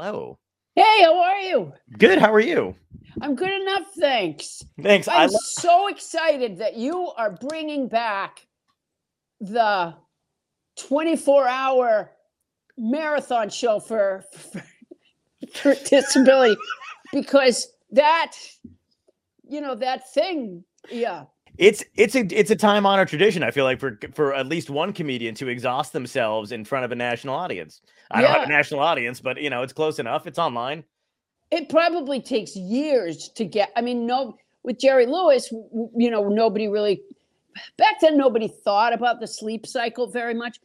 Hello. Hey, how are you? Good. How are you? I'm good enough, thanks. Thanks. I'm lo- so excited that you are bringing back the 24 hour marathon show for, for, for disability because that, you know, that thing, yeah. It's it's a it's a time honored tradition. I feel like for for at least one comedian to exhaust themselves in front of a national audience. I don't have a national audience, but you know it's close enough. It's online. It probably takes years to get, I mean, no, with Jerry Lewis, you know, nobody really, back then, nobody thought about the sleep cycle very much.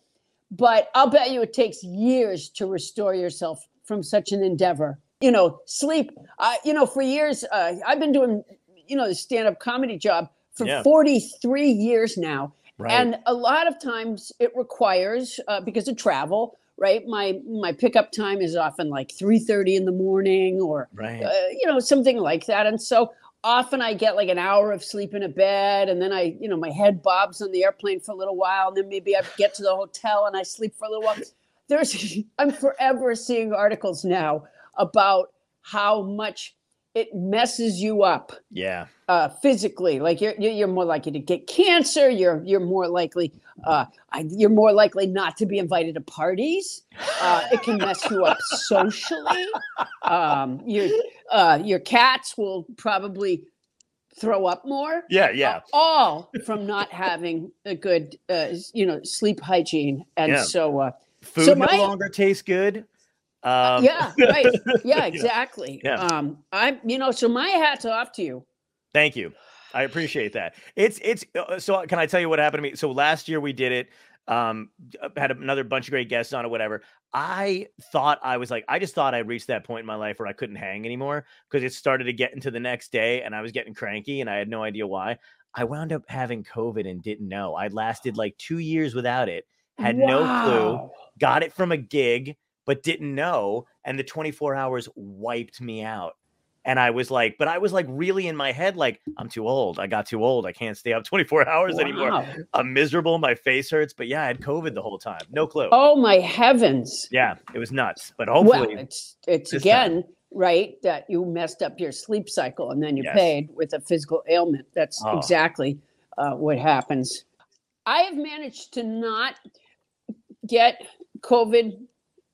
But I'll bet you it takes years to restore yourself from such an endeavor. You know, sleep, uh, you know, for years, uh, I've been doing, you know, the stand up comedy job for Yeah. 43 years now. Right. And a lot of times it requires uh, because of travel, right? My my pickup time is often like 3:30 in the morning or right. uh, you know something like that and so often i get like an hour of sleep in a bed and then i you know my head bobs on the airplane for a little while and then maybe i get to the hotel and i sleep for a little while there's i'm forever seeing articles now about how much it messes you up yeah. uh, physically. Like you're you're you're more likely to get cancer. You're you're more likely uh, you're more likely not to be invited to parties. Uh, it can mess you up socially. Um, your uh, your cats will probably throw up more. Yeah. Yeah. All from not having a good uh, you know sleep hygiene. And Yeah. so uh, Food so no my- longer tastes good. Um, yeah, right. Yeah, exactly. Yeah. Um, I'm you know so my hat's off to you. Thank you. I appreciate that. It's it's uh, so can I tell you what happened to me? So last year we did it um uh, had another bunch of great guests on it whatever. I thought I was like I just thought I reached that point in my life where I couldn't hang anymore because it started to get into the next day and I was getting cranky and I had no idea why. I wound up having COVID and didn't know. I lasted like 2 years without it. Had no clue. Got it from a gig but didn't know and the 24 hours wiped me out. And I was like, but I was like really in my head, like, I'm too old. I got too old. I can't stay up 24 hours anymore. I'm miserable. My face hurts. But yeah, I had COVID the whole time. No clue. Oh my heavens. Yeah, it was nuts. But Well, hopefully, it's it's this again right that you messed up your sleep cycle and then you Yes. paid with a physical ailment. That's Oh. exactly uh, what happens. I have managed to not get COVID.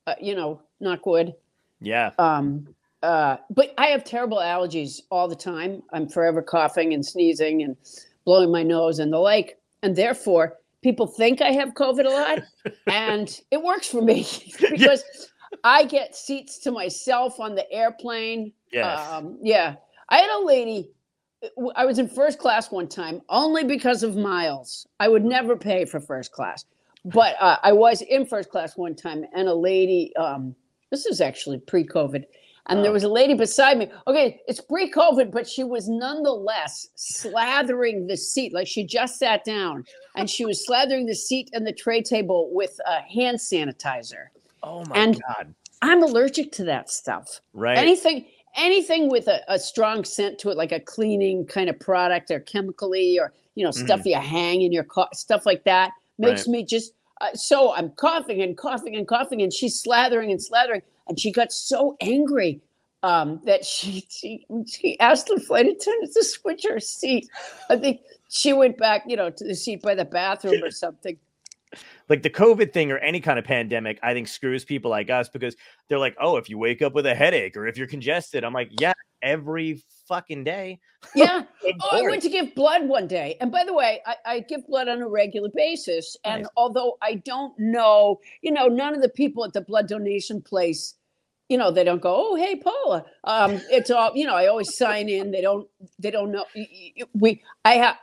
Uh, you know, not good. yeah. Um, uh, but I have terrible allergies all the time. I'm forever coughing and sneezing and blowing my nose and the like. And therefore, people think I have COVID a lot. and it works for me because I get seats to myself on the airplane. Yes. Um, yeah. I had a lady, I was in first class one time only because of miles. I would never pay for first class. But uh, I was in first class one time, and a lady, um, this is actually pre COVID, and there Oh. was a lady beside me. Okay, it's pre COVID, but she was nonetheless slathering the seat. Like she just sat down and she was slathering the seat and the tray table with uh, hand sanitizer. oh my and- God. I'm allergic to that stuff. Right. Anything anything with a, a strong scent to it, like a cleaning kind of product or chemically or you know stuff you hang in your car, stuff like that makes. Right. me just. Uh, so I'm coughing and coughing and coughing, and she's slathering and slathering, and she got so angry um, that she, she she asked the flight attendant to switch her seat. I think she went back, you know, to the seat by the bathroom or something. like the COVID thing or any kind of pandemic, I think screws people like us because they're like, oh, if you wake up with a headache or if you're congested, I'm like, yeah, every fucking day. Yeah. Oh, I went to give blood one day. And by the way, I, I give blood on a regular basis. And Nice. although I don't know, you know, none of the people at the blood donation place, you know, they don't go, oh, hey, Paula. Um, it's all, you know, I always sign in. They don't, they don't know. We, I have,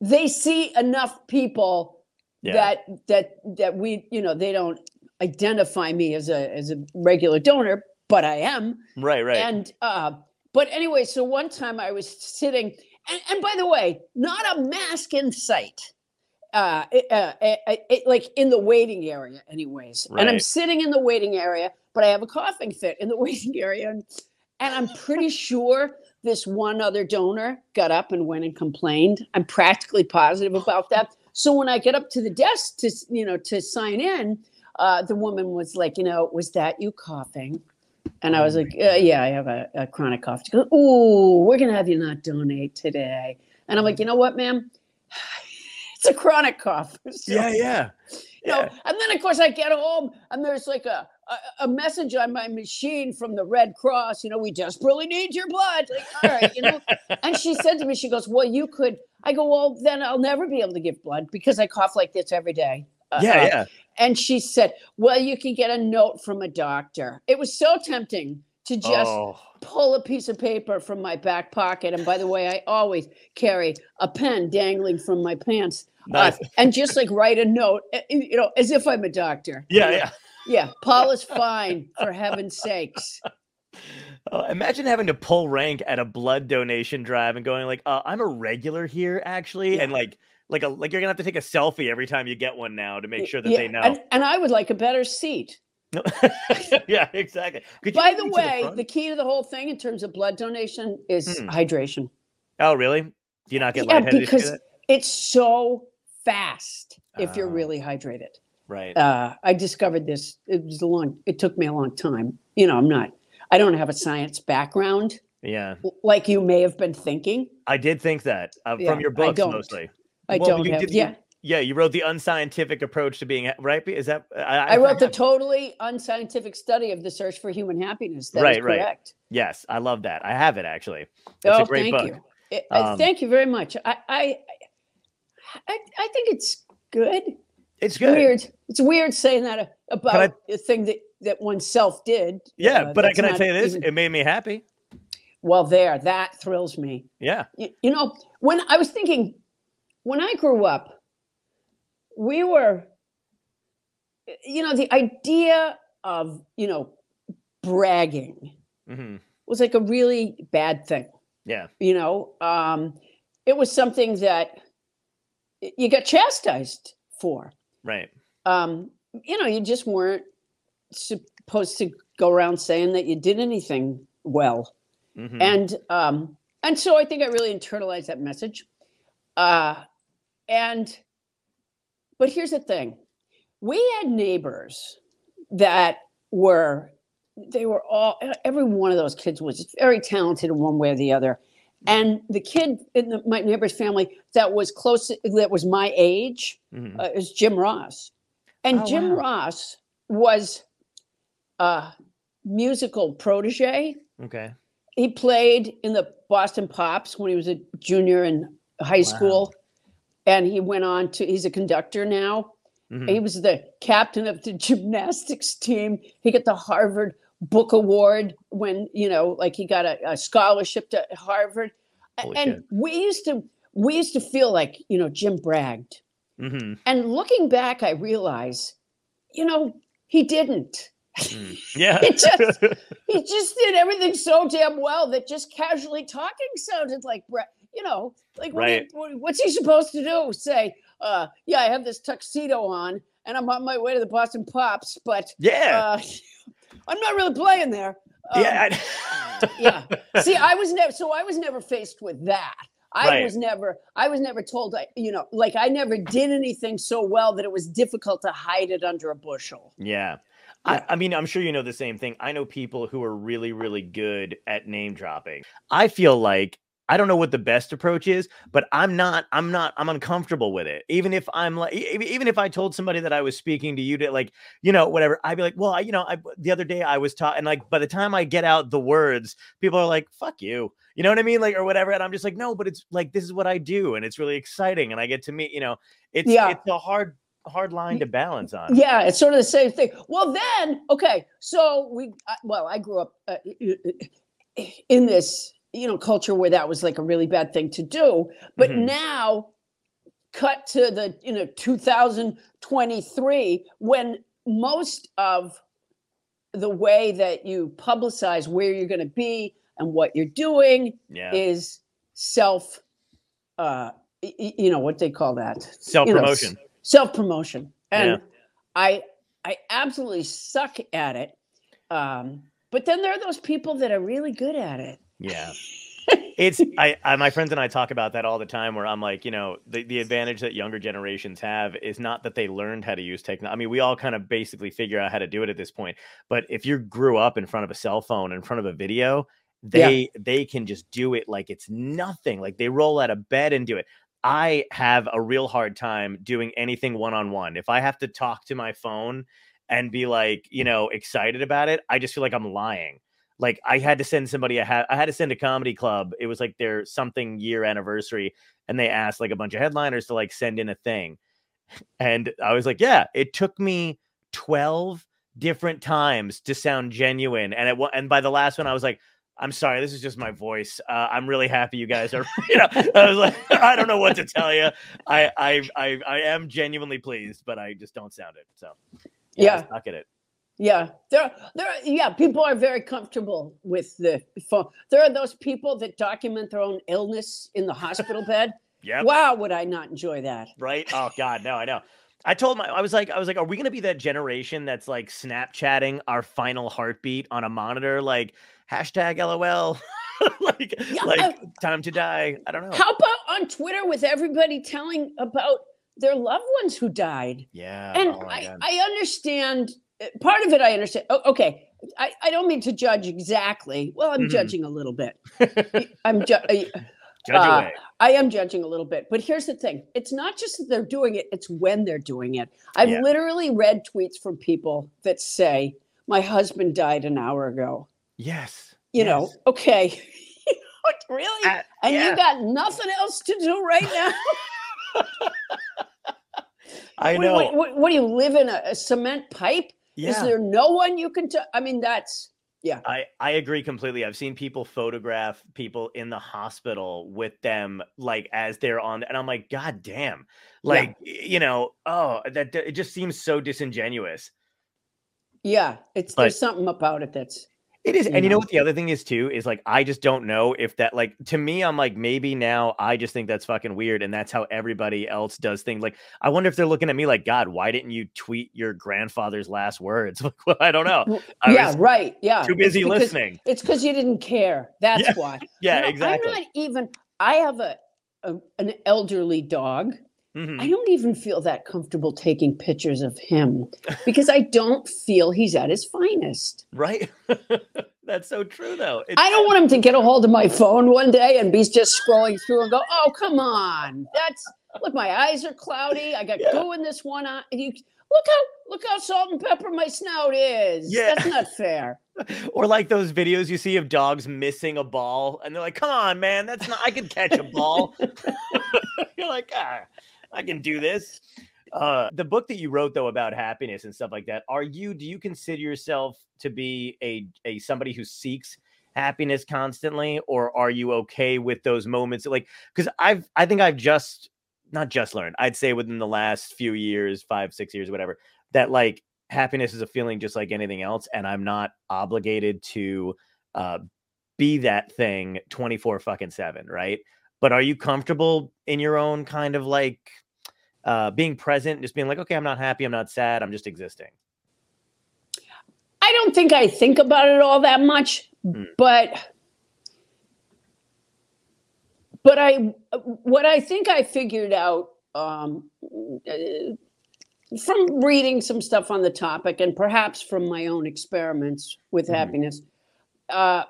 they see enough people Yeah. that, that, that we, you know, they don't identify me as a, as a regular donor, but I am. right, right. And uh, but anyway, so one time I was sitting, and, and by the way, not a mask in sight. Uh, it, uh, it, it- like in the waiting area, anyways. And I'm sitting in the waiting area, but I have a coughing fit in the waiting area, and, and I'm pretty sure this one other donor got up and went and complained. I'm practically positive about that. So when I get up to the desk to you know to sign in, uh, the woman was like, you know, was that you coughing? And I Oh was like, uh, yeah, I have a, a chronic cough. She goes, ooh, we're going to have you not donate today. And I'm like, you know what, ma'am? It's a chronic cough. So, Yeah, yeah. you know, Yeah. and then of course I get home and there's like a, a, a message on my machine from the Red Cross, you know, we desperately need your blood. Like, all right, you know. and she said to me, she goes, Well, you could I go, Well, then I'll never be able to give blood because I cough like this every day. Uh, Yeah, uh, yeah. And she said, Well, you can get a note from a doctor. It was so tempting to just oh, pull a piece of paper from my back pocket. And by the way, I always carry a pen dangling from my pants. uh, and just like write a note, uh, you know, as if I'm a doctor. yeah, yeah. Yeah. Paul is fine, for heaven's sakes. Uh, imagine having to pull rank at a blood donation drive and going like, uh, "I'm a regular here, actually," Yeah. and like, like a like you're gonna have to take a selfie every time you get one now to make sure that Yeah, they know. And, and I would like a better seat. yeah, exactly. By the way, front? the key to the whole thing in terms of blood donation is Hmm. hydration. oh, really? Do you not get Yeah, lightheaded? if you do because it's so fast if you're Ah. really hydrated. right. uh, I discovered this. It was a long. It took me a long time. You know, I'm not. I don't have a science background yeah, like you may have been thinking. I did think that uh, Yeah, from your books mostly. I Well, don't have. yeah, Yeah, you wrote the unscientific approach to being right. Is that I, I, wrote the forgot- totally unscientific study of the search for human happiness. That Right, right. Yes, I love that. I have it actually. It's oh, a great thank book. you. I- I- Um, thank you very much. I, I, I, I think it's good. It's good. Weird. It's weird saying that about I- a thing that that oneself did. Yeah, uh, but I, can I tell you this? even- It made me happy. well, there. That thrills me. Yeah. you, you know when i was thinking when i grew up we were you know the idea of you know bragging hmm was like a really bad thing. Yeah. you know um it was something that you got chastised for. Right. um you know you just weren't supposed to go around saying that you did anything well. Hmm and um and so i think i really internalized that message. Uh and but here's the thing we had neighbors that were they were all every one of those kids was very talented in one way or the other and the kid in the, my neighbor's family that was close that was my age hmm uh, is Jim Ross. And Oh, Jim wow. Ross was a musical protege. okay. He played in the Boston Pops when he was a junior in high Wow. school. And he went on to, he's a conductor now. Mhm. He was the captain of the gymnastics team. He got the Harvard Book Award when, you know, like he got a, a scholarship to Harvard. Holy and shit. we used to, we used to feel like, you know, Jim bragged. hmm And looking back, I realize, you know, he didn't. Mm. Yeah. he just- He just did everything so damn well that just casually talking sounded like, Brett. You know, like what do you- what's he supposed to do? Say, uh, yeah, I have this tuxedo on and I'm on my way to the Boston Pops, but yeah. uh, I'm not really playing there. Um, yeah. Yeah. See, I was never so I was never faced with that. I Right. was never I was never told I you know like I never did anything so well that it was difficult to hide it under a bushel. Yeah. Yeah. I, I mean, I'm sure you know the same thing. I know people who are really, really good at name dropping. I feel like I don't know what the best approach is, but I'm not, I'm not, I'm uncomfortable with it. Even if I'm like, even if I told somebody that I was speaking to you to like, you know, whatever, I'd be like, well, I, you know, I, the other day I was taught, and like, by the time I get out the words, people are like, fuck you. You know what I mean? Like, or whatever. And I'm just like, no, but it's like, this is what I do. And it's really exciting. And I get to meet, you know, it's, Yeah. it's a hard, hard line to balance on. Yeah, it's sort of the same thing. Well, then, okay, so we, I- well, I grew up uh, in this, you know, culture where that was like a really bad thing to do. But Mhm. now, cut to the, you know, 2023, when most of the way that you publicize where you're going to be and what you're doing Yeah. is self, uh, you know, what they call that Self you know, promotion. self promotion and Yeah. i i absolutely suck at it um but then there are those people that are really good at it Yeah. it's I, I my friends and I talk about that all the time where I'm like, you know, the, the advantage that younger generations have is not that they learned how to use technology. I mean, we all kind of basically figure out how to do it at this point. But if you grew up in front of a cell phone, in front of a video, they yeah. they can just do it like it's nothing. Like they roll out of bed and do it. I have a real hard time doing anything one on one. If I have to talk to my phone and be like, you know, excited about it, I just feel like I'm lying. Like I had to send somebody, I had, I had to send a comedy club. It was like their something year anniversary, and they asked like a bunch of headliners to like send in a thing. And I was like, yeah, it took me 12 different times to sound genuine. And it and by the last one, I was like, I'm sorry, this is just my voice. Uh, I'm really happy you guys are. You know, I was like, I don't know what to tell you. I, I, I, I am genuinely pleased, but I just don't sound it. So, yeah, yeah. at it. Yeah, there, there. Yeah, people are very comfortable with the phone. There are those people that document their own illness in the hospital bed. Yeah. Wow, would I not enjoy that? Right. Oh God, no, I know. I told my, I was like, I was like, are we gonna be that generation that's like Snapchatting our final heartbeat on a monitor, like hashtag LOL, like, yeah, like uh, time to die. I don't know. How about on Twitter with everybody telling about their loved ones who died? Yeah. And oh I, I understand part of it I understand. Oh, okay. I, I don't mean to judge exactly. Well, I'm mm-hmm. judging a little bit. I'm ju- uh. I am judging a little bit. But here's the thing it's not just that they're doing it, it's when they're doing it. I've yeah. literally read tweets from people that say, My husband died an hour ago. Yes. You yes. know, okay. really? Uh, and yeah. you got nothing else to do right now? I know. What, what, what, do you live in a, a cement pipe? Yeah. Is there no one you can? T- I mean, that's yeah. I I agree completely. I've seen people photograph people in the hospital with them, like as they're on, and I'm like, God damn, like yeah. you know, oh, that it just seems so disingenuous. Yeah, it's but, there's something about it that's it is. And you know what the other thing is too is like I just don't know if that like to me I'm like maybe now I just think that's fucking weird and that's how everybody else does things. Like I wonder if they're looking at me like God, why didn't you tweet your grandfather's last words? Like, well, I don't know. I yeah, right. Yeah. Too busy it's listening. It's because you didn't care. That's yeah. why. Yeah, you know, exactly. I'm not even I have a, a an elderly dog Mm-hmm. I don't even feel that comfortable taking pictures of him because I don't feel he's at his finest. Right. That's so true, though. It's- I don't want him to get a hold of my phone one day and be just scrolling through and go, "Oh, come on, that's look, my eyes are cloudy. I got yeah. goo in this one eye. You look how look how salt and pepper my snout is. Yeah, that's not fair." or like those videos you see of dogs missing a ball, and they're like, "Come on, man, that's not. I can catch a ball." You're like, ah. I can do this. Uh, the book that you wrote though about happiness and stuff like that, are you do you consider yourself to be a a somebody who seeks happiness constantly or are you okay with those moments like because I've I think I've just not just learned, I'd say within the last few years, 5 6 years whatever, that like happiness is a feeling just like anything else and I'm not obligated to uh be that thing 24 fucking 7, right? But are you comfortable in your own kind of like uh, being present, just being like, okay, I'm not happy, I'm not sad, I'm just existing? I don't think I think about it all that much, mm. but but I what I think I figured out um, uh, from reading some stuff on the topic and perhaps from my own experiments with mm. happiness uh,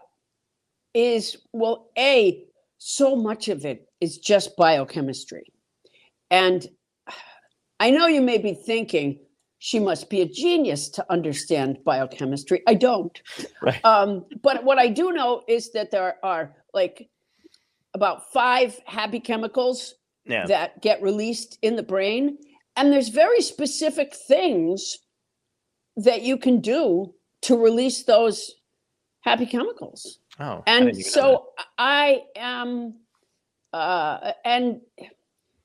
is well, a so much of it is just biochemistry. And I know you may be thinking, she must be a genius to understand biochemistry. I don't. Right. Um, but what I do know is that there are like about five happy chemicals yeah. that get released in the brain. And there's very specific things that you can do to release those happy chemicals. Oh, and so I am, uh, and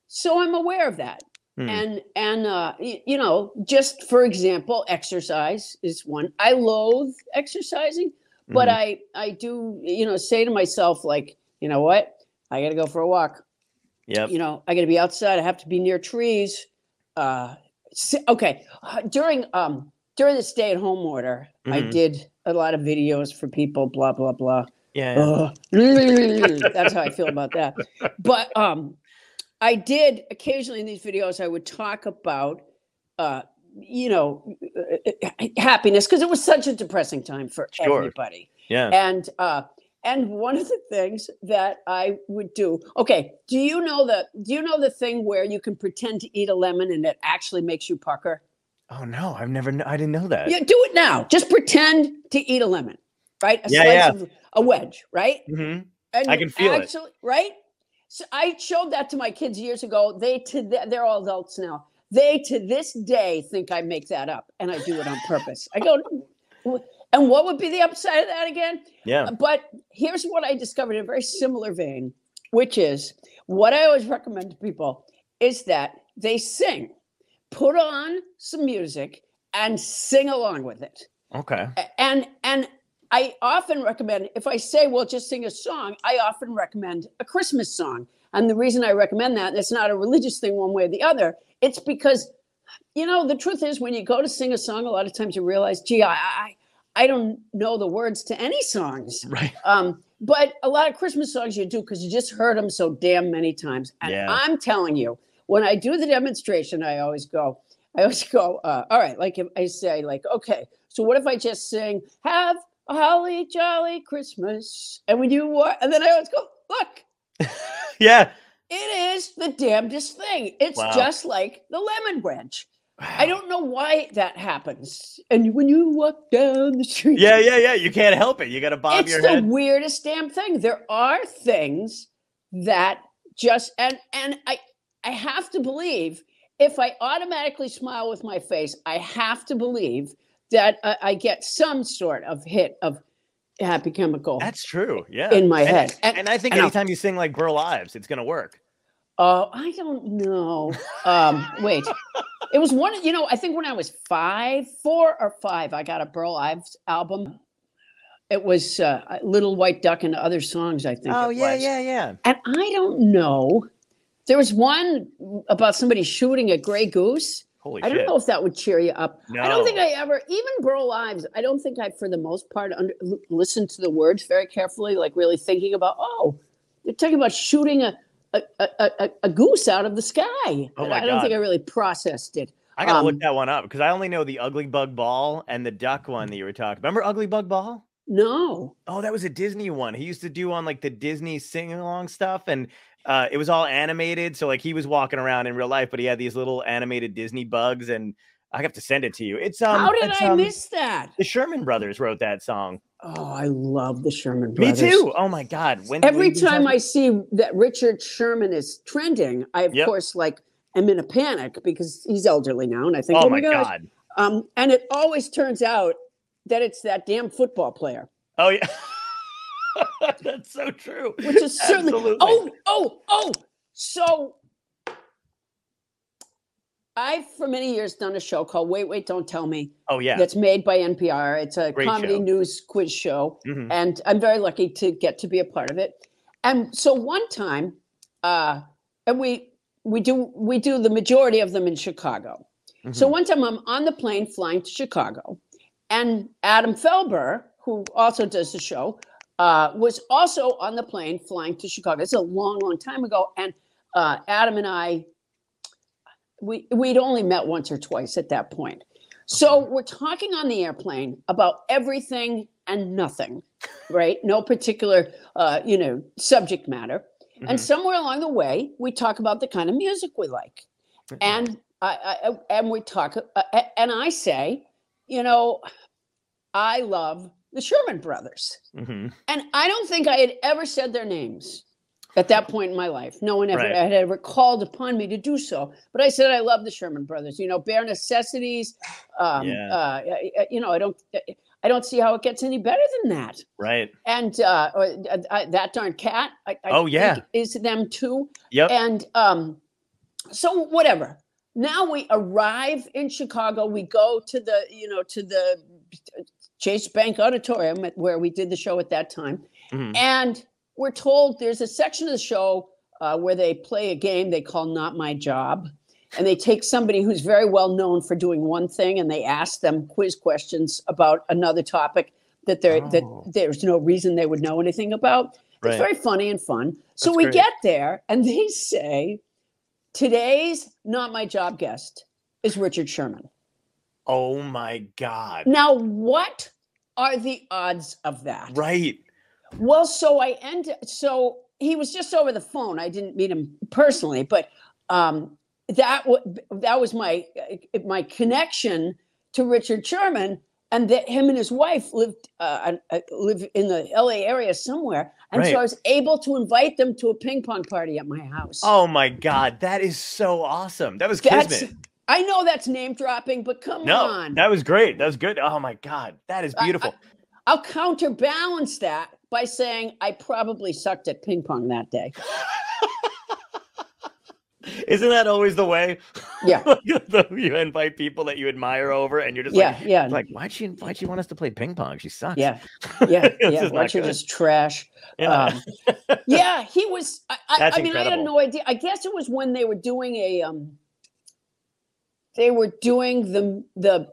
so I'm aware of that. Hmm. And and uh, y- you know, just for example, exercise is one. I loathe exercising, but mm. I I do you know say to myself like, you know what, I got to go for a walk. Yep. You know, I got to be outside. I have to be near trees. Uh, okay, during um during the stay at home order, mm-hmm. I did a lot of videos for people, blah, blah, blah. Yeah. Uh, that's how I feel about that. But um, I did occasionally in these videos, I would talk about, uh, you know, uh, happiness because it was such a depressing time for Sure. everybody. yeah. And uh, and one of the things that I would do. Okay, do you know the do you know the thing where you can pretend to eat a lemon and it actually makes you pucker? Oh no, I've never. I didn't know that. Yeah, do it now. Just pretend to eat a lemon, right? A Yeah, slice yeah. of a wedge, right? Mm-hmm. And I can feel it. actually, right? So I showed that to my kids years ago. They to th- they're all adults now. They to this day think I make that up and I do it on purpose. I go, and what would be the upside of that again? Yeah. But here's what I discovered in a very similar vein, which is what I always recommend to people is that they sing, put on some music, and sing along with it. Okay. And and I often recommend if I say, well, just sing a song, I often recommend a Christmas song. And the reason I recommend that, and it's not a religious thing one way or the other, it's because, you know, the truth is when you go to sing a song, a lot of times you realize, gee, I I, I don't know the words to any songs. Right. Um, but a lot of Christmas songs you do because you just heard them so damn many times. And Yeah. I'm telling you, when I do the demonstration, I always go, I always go, uh, all right, like if I say, like, okay, so what if I just sing, have a holly jolly Christmas? And when you what? And then I always go, look, Yeah. it is the damnedest thing. It's Wow. just like the lemon branch. I don't know why that happens. And when you walk down the street, Yeah, yeah, yeah. You can't help it. You got to bob it's your head. It's the weirdest damn thing. There are things that just and and I I have to believe if I automatically smile with my face, I have to believe that I, I get some sort of hit of happy chemical That's true. Yeah. in my And- head. And, I think and I'll- anytime you sing like Burl Ives, it's gonna work. Oh, I don't know. Um, wait. It was one, you know, I think when I was five, four or five, I got a Burl Ives album. It was uh, Little White Duck and other songs, I think. Oh yeah, was. yeah, yeah. And I don't know. There was one about somebody shooting a gray goose. Holy I don't shit. know if that would cheer you up. I don't think I ever, even Burl Ives, I don't think I, for the most part, under, listened to the words very carefully, like really thinking about, oh, they're talking about shooting a, a, a, a, a goose out of the sky. Oh my I don't think I really processed it. I gotta look um, that one up because I only know the Ugly Bug Ball and the duck one that you were talking. Remember Ugly Bug Ball? No. Oh, that was a Disney one. He used to do on like the Disney sing along stuff, and uh, it was all animated. So like he was walking around in real life, but he had these little animated Disney bugs, and I have to send it to you. It's um, How did I um, miss that? The Sherman Brothers wrote that song. Oh, I love the Sherman Brothers. Me too. Oh my god! When Every time I see that Richard Sherman is trending, I of Yep. course like am in a panic because he's elderly now, and I think, oh oh, my my gosh. god! Um, and it always turns out that it's that damn football player, Oh yeah, that's so true. which is certainly. Absolutely. Oh, oh, oh. So I've for many years done a show called Wait, Wait, Don't Tell Me Oh yeah. that's made by NPR. It's a Great comedy show. news quiz show. Mhm. and I'm very lucky to get to be a part of it. And so one time, uh, and we we do we do the majority of them in Chicago. So Mhm. one time I'm on the plane flying to Chicago, and Adam Felber, who also does the show, uh, was also on the plane flying to Chicago. It's a long, long time ago, and uh, Adam and I, we we'd only met once or twice at that point. So we're talking on the airplane about everything and nothing, right? No particular, uh, you know, subject matter. And Mhm. somewhere along the way, we talk about the kind of music we like and I, I and we talk uh, and I say, you know, I love the Sherman Brothers, Mhm. and I don't think I had ever said their names at that point in my life. No one ever Right. had ever called upon me to do so. But I said I love the Sherman Brothers. You know, bare necessities. Um, Yeah. uh, you know, I don't. I don't see how it gets any better than that. Right. And uh, uh, uh, that darn cat. I, I Oh, yeah. think is them too Yep. and um so whatever now we arrive in chicago we go to the you know to the chase bank auditorium where we did the show at that time Mhm. and we're told there's a section of the show uh, where they play a game they call not my job and they take somebody who's very well known for doing one thing and they ask them quiz questions about another topic that there Oh. that there's no reason they would know anything about. It's very funny and fun. So That's we great. get there, and they say, "Today's not my job guest is Richard Sherman." Oh my God. Now, what are the odds of that? Right. Well, so I end. So he was just over the phone. I didn't meet him personally, but um, that w- that was my my connection to Richard Sherman, and that him and his wife lived uh, uh, live in the L.A. area somewhere, and Right. so I was able to invite them to a ping pong party at my house. Oh my God. That is so awesome. That was that's kismet. I know that's name dropping, but come No, on, that was great. That was good. Oh my God. That is I- I- beautiful. I'll counterbalance that by saying I probably sucked at ping pong that day. Isn't that always the way? Yeah. you invite people that you admire over, and you're just Yeah, like, yeah. like, why'd she why'd she want us to play ping pong? She sucks. Yeah, yeah, yeah. not Richard good. is trash. Yeah. Um, yeah, he was. I, I, I mean, I had no idea. I guess it was when they were doing a. um They were doing the the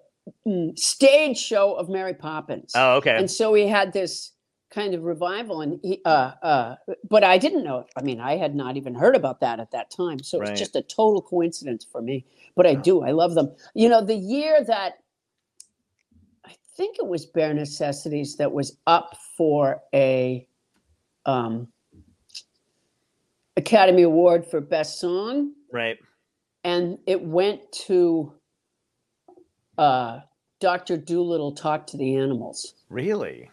mm, stage show of Mary Poppins, oh, okay. and so he had this kind of revival, and he. Uh, uh, but I didn't know. I mean, I had not even heard about that at that time, so Right. it's just a total coincidence for me. But I do. I love them. You know, the year that I think it was Bare Necessities that was up for a um, Academy Award for Best Song, right. And it went to uh, Doctor Dolittle Talk to the Animals. Really?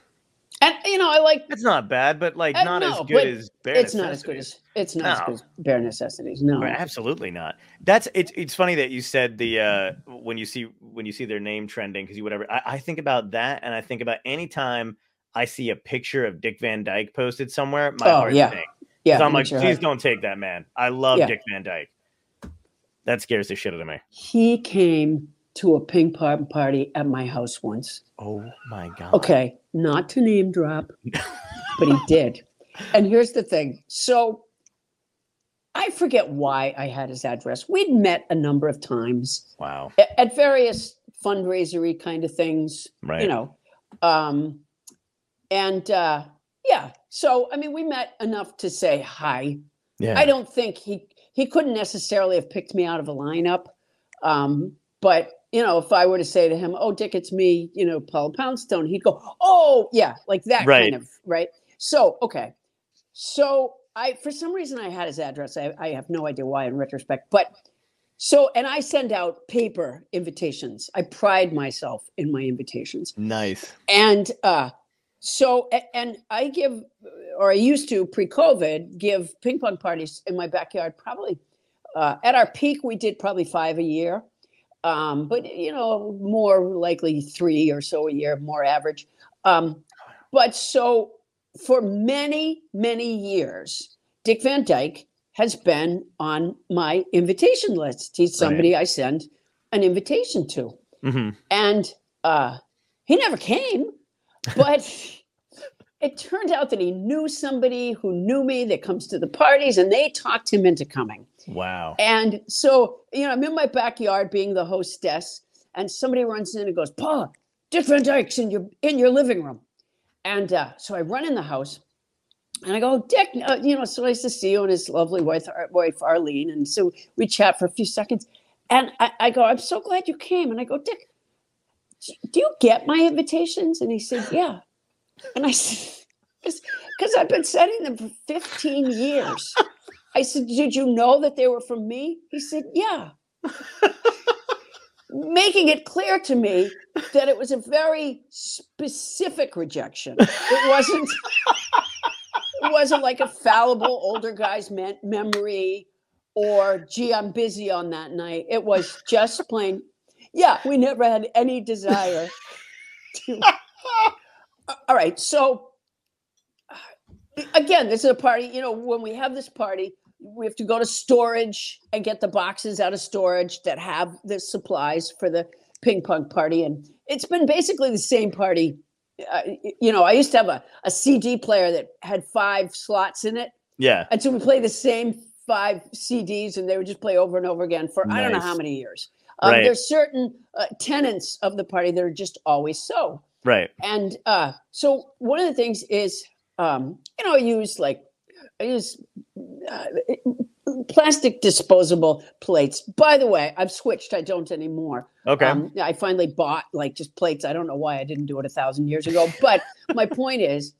And you know, I like That's not bad, but like Uh, not no, as good as Bare it's not as good as it's not as good as Bare Necessities. No, Right, Absolutely not. That's it's. It's funny that you said the uh, when you see when you see their name trending because you whatever. I, I think about that, and I think about any time I see a picture of Dick Van Dyke posted somewhere, my Oh, heart yeah. sinks. yeah. So I'm like, please heart- don't take that man. I love Yeah. Dick Van Dyke. That scares the shit out of me. He came to a ping pong party at my house once. Oh my god. Okay, not to name drop, but he did. And here's the thing. So I forget why I had his address. We'd met a number of times Wow. at various fundraisery kind of things, Right. you know. Um, and uh, yeah, so I mean, we met enough to say hi. Yeah. I don't think he he couldn't necessarily have picked me out of a lineup. Um, but you know, if I were to say to him, "Oh, Dick, it's me," you know, Paul Poundstone, he'd go, "Oh, yeah," like that Right. kind of right. So okay, so I for some reason I had his address. I, I have no idea why in retrospect, but so and I send out paper invitations. I pride myself in my invitations Nice. and uh so and i give or i used to pre-covid give ping pong parties in my backyard probably uh, at our peak we did probably five a year. Um, but you know more likely three or so a year more average. Um, but so for many many years dick van dyke has been on my invitation list. He's somebody i send an invitation to. Hmm and uh, he never came. But it turned out that he knew somebody who knew me that comes to the parties, and they talked him into coming. Wow. And so, you know, I'm in my backyard being the hostess, and somebody runs in and goes, "Paul, Dick Van Dyke's in your in your living room." And uh, so I run in the house, and I go, "Dick, uh, you know, it's so nice to see you and his lovely wife, wife Arlene." And so we chat for a few seconds, and I, I go, "I'm so glad you came." And I go, "Dick, do you get my invitations?" And he said, "Yeah." And I said, "Because I've been sending them for 15 years." I said, Did you know that they were from me? He said, Yeah. Making it clear to me that it was a very specific rejection. It wasn't. It wasn't like a fallible older guy's me- memory or, gee, I'm busy on that night. It was just plain, yeah, we never had any desire to. All right. So, again, this is a party. You know, when we have this party, we have to go to storage and get the boxes out of storage that have the supplies for the ping pong party. And it's been basically the same party. Uh, you know, I used to have a, a CD player that had five slots in it. Yeah. And so we play the same five CDs and they would just play over and over again for I don't know how many years. Um, Right. There's certain uh, tenets of the party that are just always so. Right. And uh, so one of the things is, um, you know, I use like I use uh, plastic disposable plates. By the way, I've switched. I don't anymore. Okay. Um, I finally bought like just plates. I don't know why I didn't do it a thousand years ago. But my point is,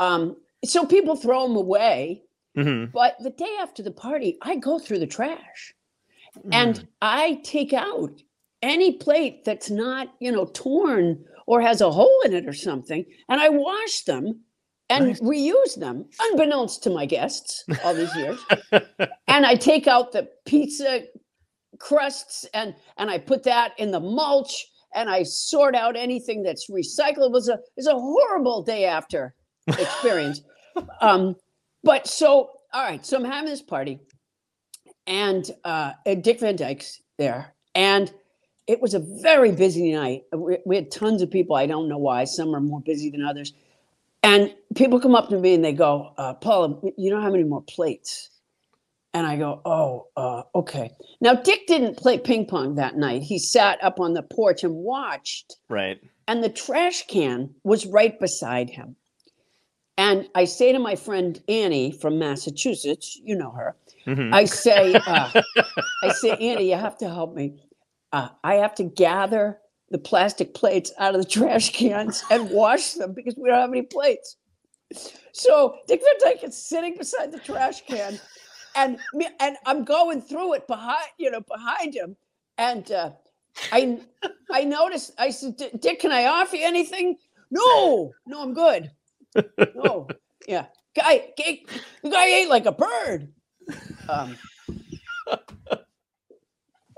um, so people throw them away. Mhm. But the day after the party, I go through the trash Mm. and I take out any plate that's not, you know, torn or has a hole in it or something, and I wash them and Nice. reuse them, unbeknownst to my guests all these years. and I take out the pizza crusts and and I put that in the mulch and I sort out anything that's recyclable. It was a it was a horrible day after experience. um, but so all right, so I'm having this party, and uh, Dick Van Dyke's there, and it was a very busy night. We, we had tons of people. I don't know why. Some are more busy than others. And people come up to me and they go, uh, Paula, you don't have any more plates. And I go, oh, uh, okay. Now, Dick didn't play ping pong that night. He sat up on the porch and watched Right. and the trash can was right beside him. And I say to my friend Annie from Massachusetts, you know her, Mhm. I say, uh, I say, Annie, you have to help me. Uh, I have to gather the plastic plates out of the trash cans and wash them because we don't have any plates. So Dick Van Dyke is sitting beside the trash can, and me, and I'm going through it behind, you know, behind him, and uh, I I noticed. I said, Dick, can I offer you anything? No, no, I'm good. No, yeah, guy, guy, guy ate like a bird. Um,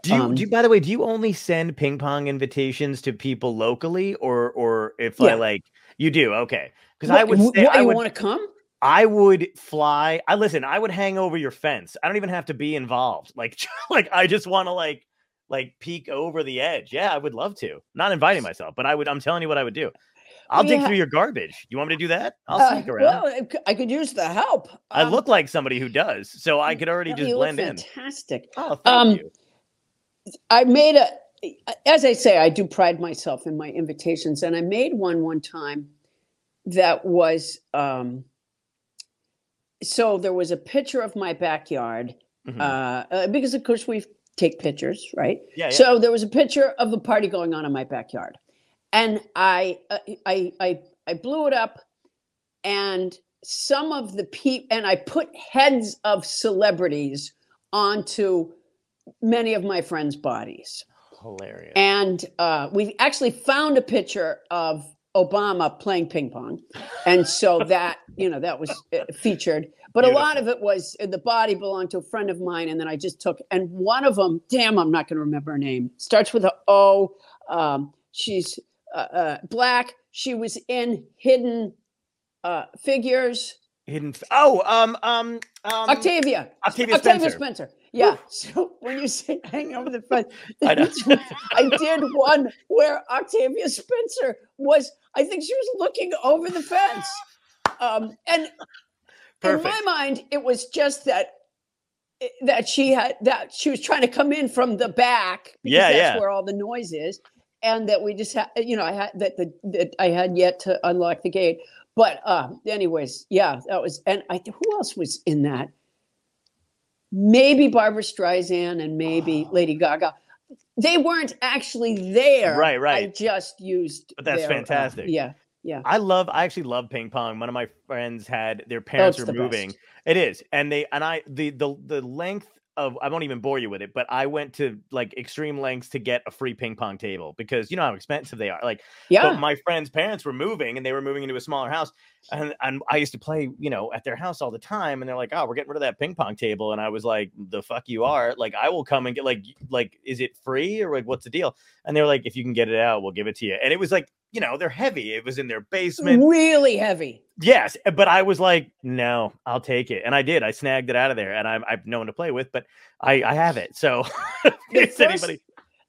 Do you, Um, do you, by the way, do you only send ping pong invitations to people locally or, or if Yeah. I like, you do? Okay. Cause I what- would what, say, I you would, want to come? I would fly. I listen, I would hang over your fence. I don't even have to be involved. Like, like I just want to like, like peek over the edge. Yeah, I would love to. Not inviting myself, but I would, I'm telling you what I would do. I'll Well, dig yeah. through your garbage. You want me to do that? I'll Uh, sneak around. Well, I I could use the help. I Um, look like somebody who does, so I could already no, just blend in. Fantastic. Oh, thank Um, you. I made a, as I say, I do pride myself in my invitations, and I made one one time that was. Um, so there was a picture of my backyard Mhm. uh, uh, because, of course, we take pictures, right? yeah, yeah. So there was a picture of a party going on in my backyard, and I, I, I, I blew it up, and some of the people, and I put heads of celebrities onto many of my friends' bodies, Hilarious. and uh, we actually found a picture of Obama playing ping pong, and so that you know that was uh, featured. But a lot of it was uh, the body belonged to a friend of mine, and then I just took and one of them, damn, I'm not going to remember her name. Starts with a O. Um, she's uh, uh, black. She was in Hidden uh, Figures. Hidden. Oh, um, um, um. Octavia. Octavia Octavia Spencer. Spencer. Yeah. So when you say hang over the fence, I. I did one where Octavia Spencer was, I think she was looking over the fence. Um, and in my mind, it was just that that she had that she was trying to come in from the back because Yeah, that's yeah. where all the noise is. And that we just had, you know, I had that the that I had yet to unlock the gate. But uh, anyways, yeah, that was and I who else was in that? Maybe Barbra Streisand and maybe Oh. Lady Gaga. They weren't actually there. Right, right. I just used. But that's their, uh, fantastic. yeah, yeah. I love. I actually love ping pong. One of my friends had their parents it's were the moving. best. It is, and they and I the the the length of I won't even bore you with it, but I went to like extreme lengths to get a free ping pong table because you know how expensive they are. Like, Yeah. but my friend's parents were moving and they were moving into a smaller house, and and I used to play you know at their house all the time, and they're like, oh, we're getting rid of that ping pong table, and I was like, the fuck you mm. are. Like, I will come and get like like is it free or like what's the deal? And they were like, if you can get it out, we'll give it to you. And it was like you know they're heavy. It was in their basement. really heavy. Yes, eh, but I was like, no, I'll take it, and I did. I snagged it out of there, and I'm I've no one to play with, but I I have it. So The first- anybody,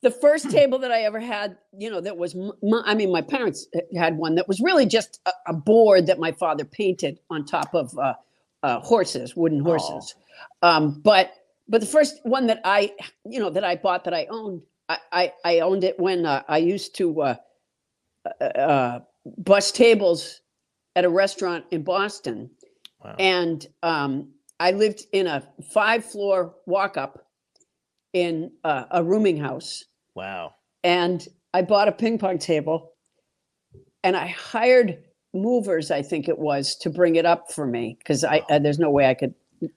The first table that I ever had, you know, that was, my, I mean, my parents had one that was really just a, a board that my father painted on top of uh, uh, horses, wooden horses. Um, but but the first one that I, you know, that I bought that I owned, I I, I owned it when uh, I used to uh, uh, bus tables at a restaurant in Boston, Wow. and um, I lived in a five floor walk up in uh, a rooming house, wow. and I bought a ping pong table, and I hired movers, I think it was, to bring it up for me because I uh, there's no way I could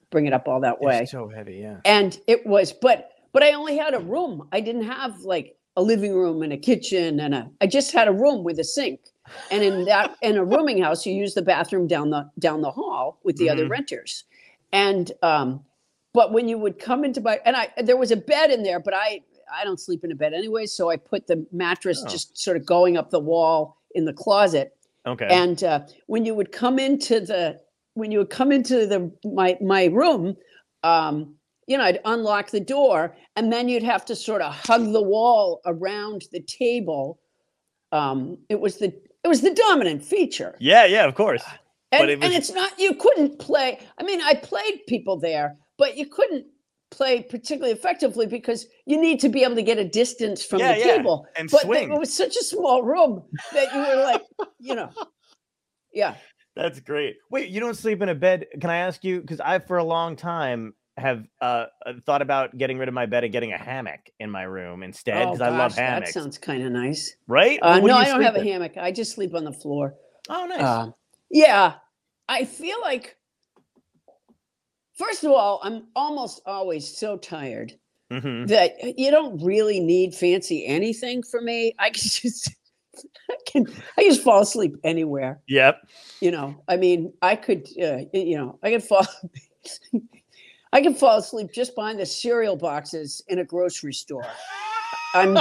bring it up all that way It's so heavy. Yeah. and it was but but i only had a room i didn't have like a living room and a kitchen and a i just had a room with a sink and in that in a rooming house you use the bathroom down the down the hall with the other Mhm. renters and um but when you would come into my and i there was a bed in there but i i don't sleep in a bed anyway so i put the mattress Oh. just sort of going up the wall in the closet Okay. and uh, when you would come into the when you would come into the my my room um you know i'd unlock the door and then you'd have to sort of hug the wall around the table um it was the it was the dominant feature yeah. Yeah. Of course. and, But it and it's not you couldn't play i mean i played people there but you couldn't play particularly effectively because you need to be able to get a distance from Yeah, the yeah, table and but swing. it was such a small room that you were like you know yeah That's great. Wait, you don't sleep in a bed? Can I ask you? Because I, for a long time, have uh, uh, thought about getting rid of my bed and getting a hammock in my room instead because I love gosh, That hammocks. sounds kind of nice. right? Uh, What do no, I don't have a hammock. I just sleep on the floor. Oh, nice. Uh, yeah, I feel like. First of all, I'm almost always so tired Mhm. that you don't really need fancy anything for me. I can just, I can, I just fall asleep anywhere. Yep. You know, I mean, I could, uh, you know, I could fall. I can fall asleep just behind the cereal boxes in a grocery store. I'm,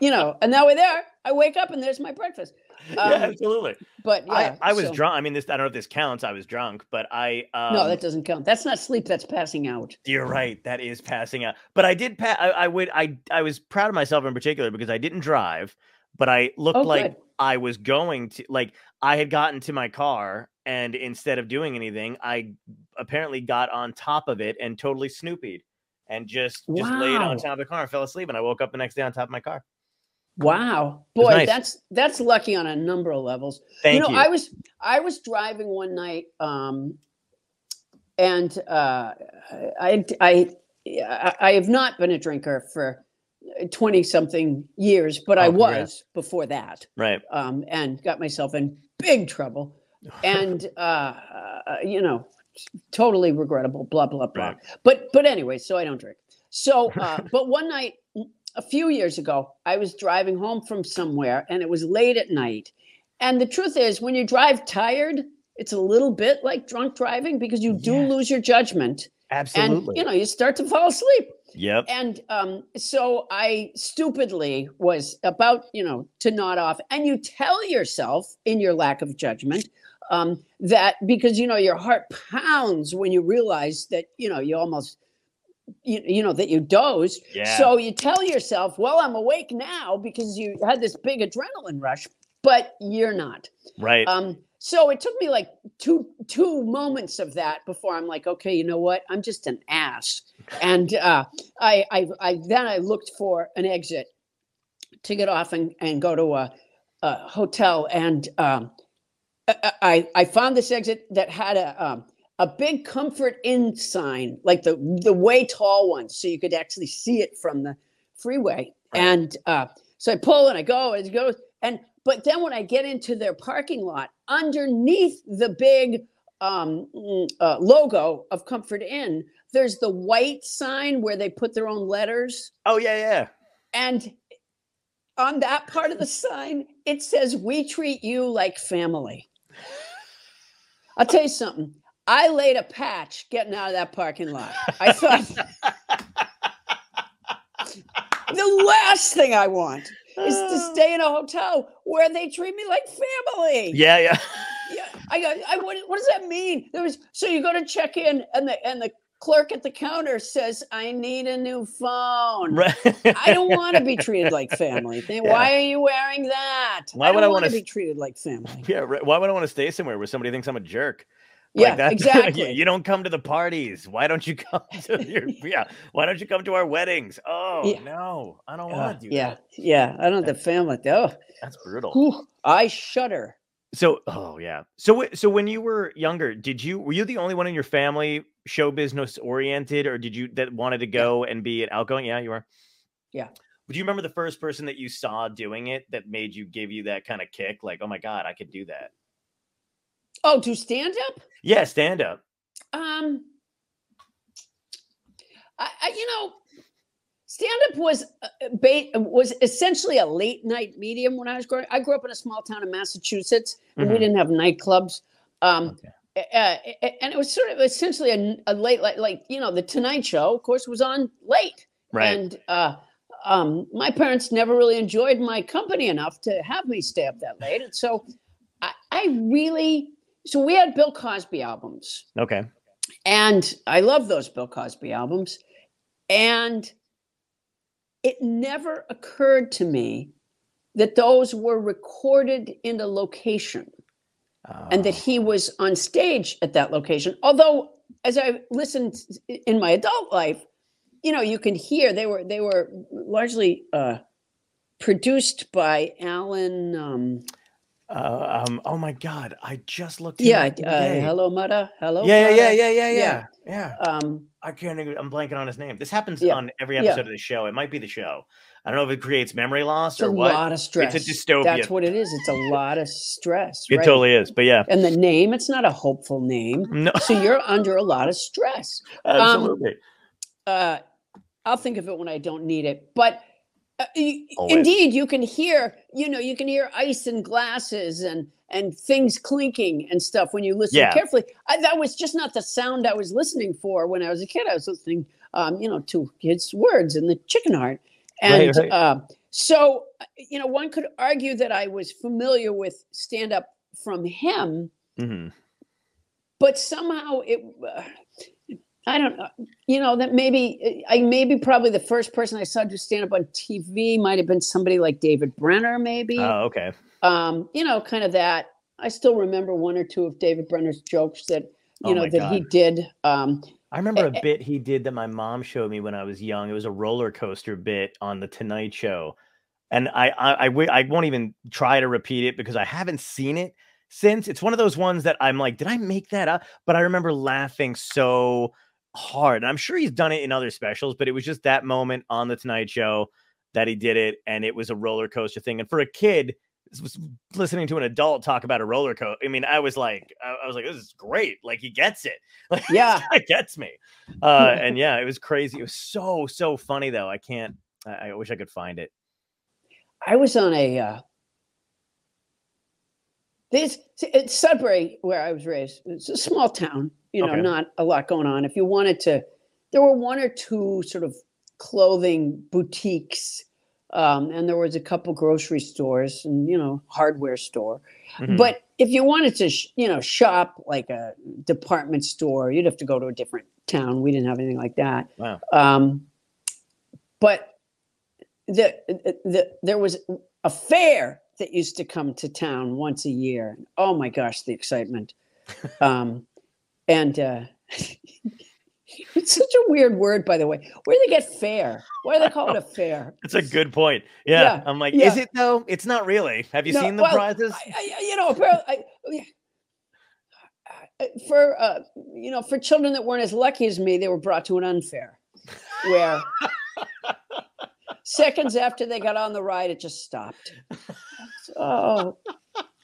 you know, and now we're there. I wake up and there's my breakfast. yeah, Um, absolutely. But yeah, I, I was so- drunk. I mean, this I don't know if this counts. I was drunk, but I um, no, that doesn't count. That's not sleep. That's passing out. You're right. That is passing out. But I did. Pa- I, I would. I. I was proud of myself in particular because I didn't drive, but I looked Oh, like good. I was going to. Like I had gotten to my car, and instead of doing anything, I apparently got on top of it and totally snoopied, and just just laid Wow. on top of the car and fell asleep. And I woke up the next day on top of my car. Wow, boy, nice. that's that's lucky on a number of levels. Thank you you. know, I was I was driving one night, um, and uh, I I I I have not been a drinker for twenty something years, but I Oh, congrats. was before that, right. um, and got myself in big trouble, and uh, uh, you know, totally regrettable. Blah blah blah. Right. But but anyway, so I don't drink. So, uh, but one night a few years ago, I was driving home from somewhere, and it was late at night. And the truth is, when you drive tired, it's a little bit like drunk driving because you do Yeah. lose your judgment, Absolutely. and you know you start to fall asleep. yep. And um, so I stupidly was about, you know, to nod off. And you tell yourself in your lack of judgment um, that because, you know, your heart pounds when you realize that, you know, you almost, you, you know, that you dozed. Yeah. So you tell yourself, well, I'm awake now because you had this big adrenaline rush, but you're not. right. Um, so it took me like two two moments of that before I'm like, okay, you know what? I'm just an ass. And uh, I, I I then I looked for an exit to get off and, and go to a, a hotel. And um, I, I found this exit that had a um, a big comfort inn sign, like the the way tall ones, so you could actually see it from the freeway. Right. And uh, so I pull and I go and it goes and but then when I get into their parking lot, underneath the big um, mm, uh, logo of Comfort Inn, there's the white sign where they put their own letters. oh yeah, yeah. And on that part of the sign, it says, We treat you like family. I'll tell you something. I laid a patch getting out of that parking lot. I thought the last thing I want is to ah. stay in a hotel where they treat me like family. Yeah, yeah. Yeah, I go. I what, what does that mean? There was so you go to check in, and the and the clerk at the counter says, "I need a new phone." Right. I don't want to be treated like family. Yeah. Why are you wearing that? Why would I don't wanna wanna be treated like family? Yeah, right. Why would I want to stay somewhere where somebody thinks I'm a jerk? Yeah, Like that's- exactly. you don't come to the parties. Why don't you come to your yeah? Why don't you come to our weddings? Oh Yeah. no, I don't want to do yeah, that. yeah. I don't have the family. Oh, That's brutal. I shudder. So, oh yeah. So, so when you were younger, did you were you the only one in your family show business oriented, or did you that wanted to go and be an outgoing? Yeah, you were. Yeah. Would you remember the first person that you saw doing it that made you give you that kind of kick? Like, oh my god, I could do that. Oh, to stand up? Yeah, stand up. Um, I, I you know, stand up was uh, was essentially a late night medium when I was growing. I grew up in a small town in Massachusetts, and we Mhm. didn't have nightclubs. Um, Okay. uh, and it was sort of essentially a, a late, like, like you know, the Tonight Show, of course, was on late. Right. And uh, um, my parents never really enjoyed my company enough to have me stay up that late. And so I, I really, so we had Bill Cosby albums, okay. and I love those Bill Cosby albums. And it never occurred to me that those were recorded in a location and that Oh, he was on stage at that location. Although, as I listened in my adult life, you know, you can hear they were they were largely uh, produced by Alan. Um, Uh, um. Oh my God! I just looked. yeah, uh, hello, Mudda. Hello. Yeah, yeah, yeah, yeah, yeah, Yeah. yeah, yeah. Um, I can't. I'm blanking on his name. This happens Yeah, on every yeah. episode of the show. It might be the show. I don't know if it creates memory loss it's or what. A lot of stress. It's a dystopia. That's what it is. It's a lot of stress. It right? totally is. But yeah, And the name, it's not a hopeful name. no, So you're under a lot of stress. absolutely. uh, I'll think of it when I don't need it. But uh, indeed, you can hear, you know, you can hear ice and glasses and and things clinking and stuff when you listen Yeah. carefully. I, that was just not the sound I was listening for when I was a kid. I was listening, um, you know, to his words in the chicken heart, and Right, right. Uh, so uh, you know, one could argue that I was familiar with stand up from him Mhm. but somehow it uh, i don't know you know that maybe i maybe probably the first person i saw do stand up on tv might have been somebody like david brenner maybe Oh, okay. Um you know kind of that i still remember one or two of david brenner's jokes that you Oh know that he did um I remember a eh, bit he did that my mom showed me when I was young. It was a roller coaster bit on the Tonight Show, and I I, I, I won't even try to repeat it because I haven't seen it since. It's one of those ones that I'm like, did I make that up? But I remember laughing so hard. And I'm sure he's done it in other specials, but it was just that moment on the Tonight Show that he did it, and it was a roller coaster thing. And for a kid, was listening to an adult talk about a roller coaster. I mean, I was like, I, was like, this is great. Like he gets it. Like Yeah. it gets me. Uh, and yeah, it was crazy. It was so so funny though. I can't. I, I wish I could find it. i was on a uh this it's sudbury where i was raised it's a small town you know Okay. not a lot going on if you wanted to there were one or two sort of clothing boutiques um, and there was a couple grocery stores and you know hardware store. Mhm. but if you wanted to sh- you know shop like a department store you'd have to go to a different town. We didn't have anything like that. Wow. um, but the, the there was a fair that used to come to town once a year. Oh my gosh the excitement. Um, and uh, it's such a weird word by the way where do they get fair why do they call it a fair That's a good point. Yeah. Yeah, I'm like, yeah. is it though? It's not really. Have you No, seen the well, prizes? I, I, you know, apparently, I, for uh, you know, for children that weren't as lucky as me, they were brought to an unfair, where seconds after they got on the ride, it just stopped. Oh,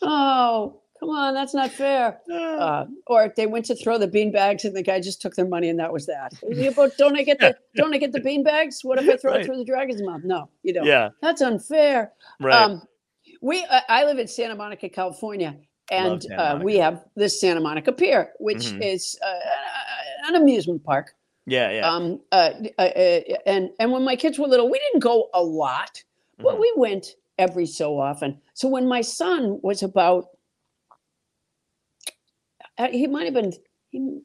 oh, come on, that's not fair. Uh, or they went to throw the bean bags, and the guy just took their money, and that was that. But don't I get the don't I get the bean bags? What if I throw Right. it through the dragon's mouth? No, you don't. yeah. That's unfair. Right. Um, we uh, I live in Santa Monica, California, and uh, we have this Santa Monica Pier, which Mhm. is uh, an amusement park. yeah. Yeah. Um, uh, uh, uh, and and when my kids were little, we didn't go a lot, but Mhm. we went every so often. So when my son was about, he might have been he-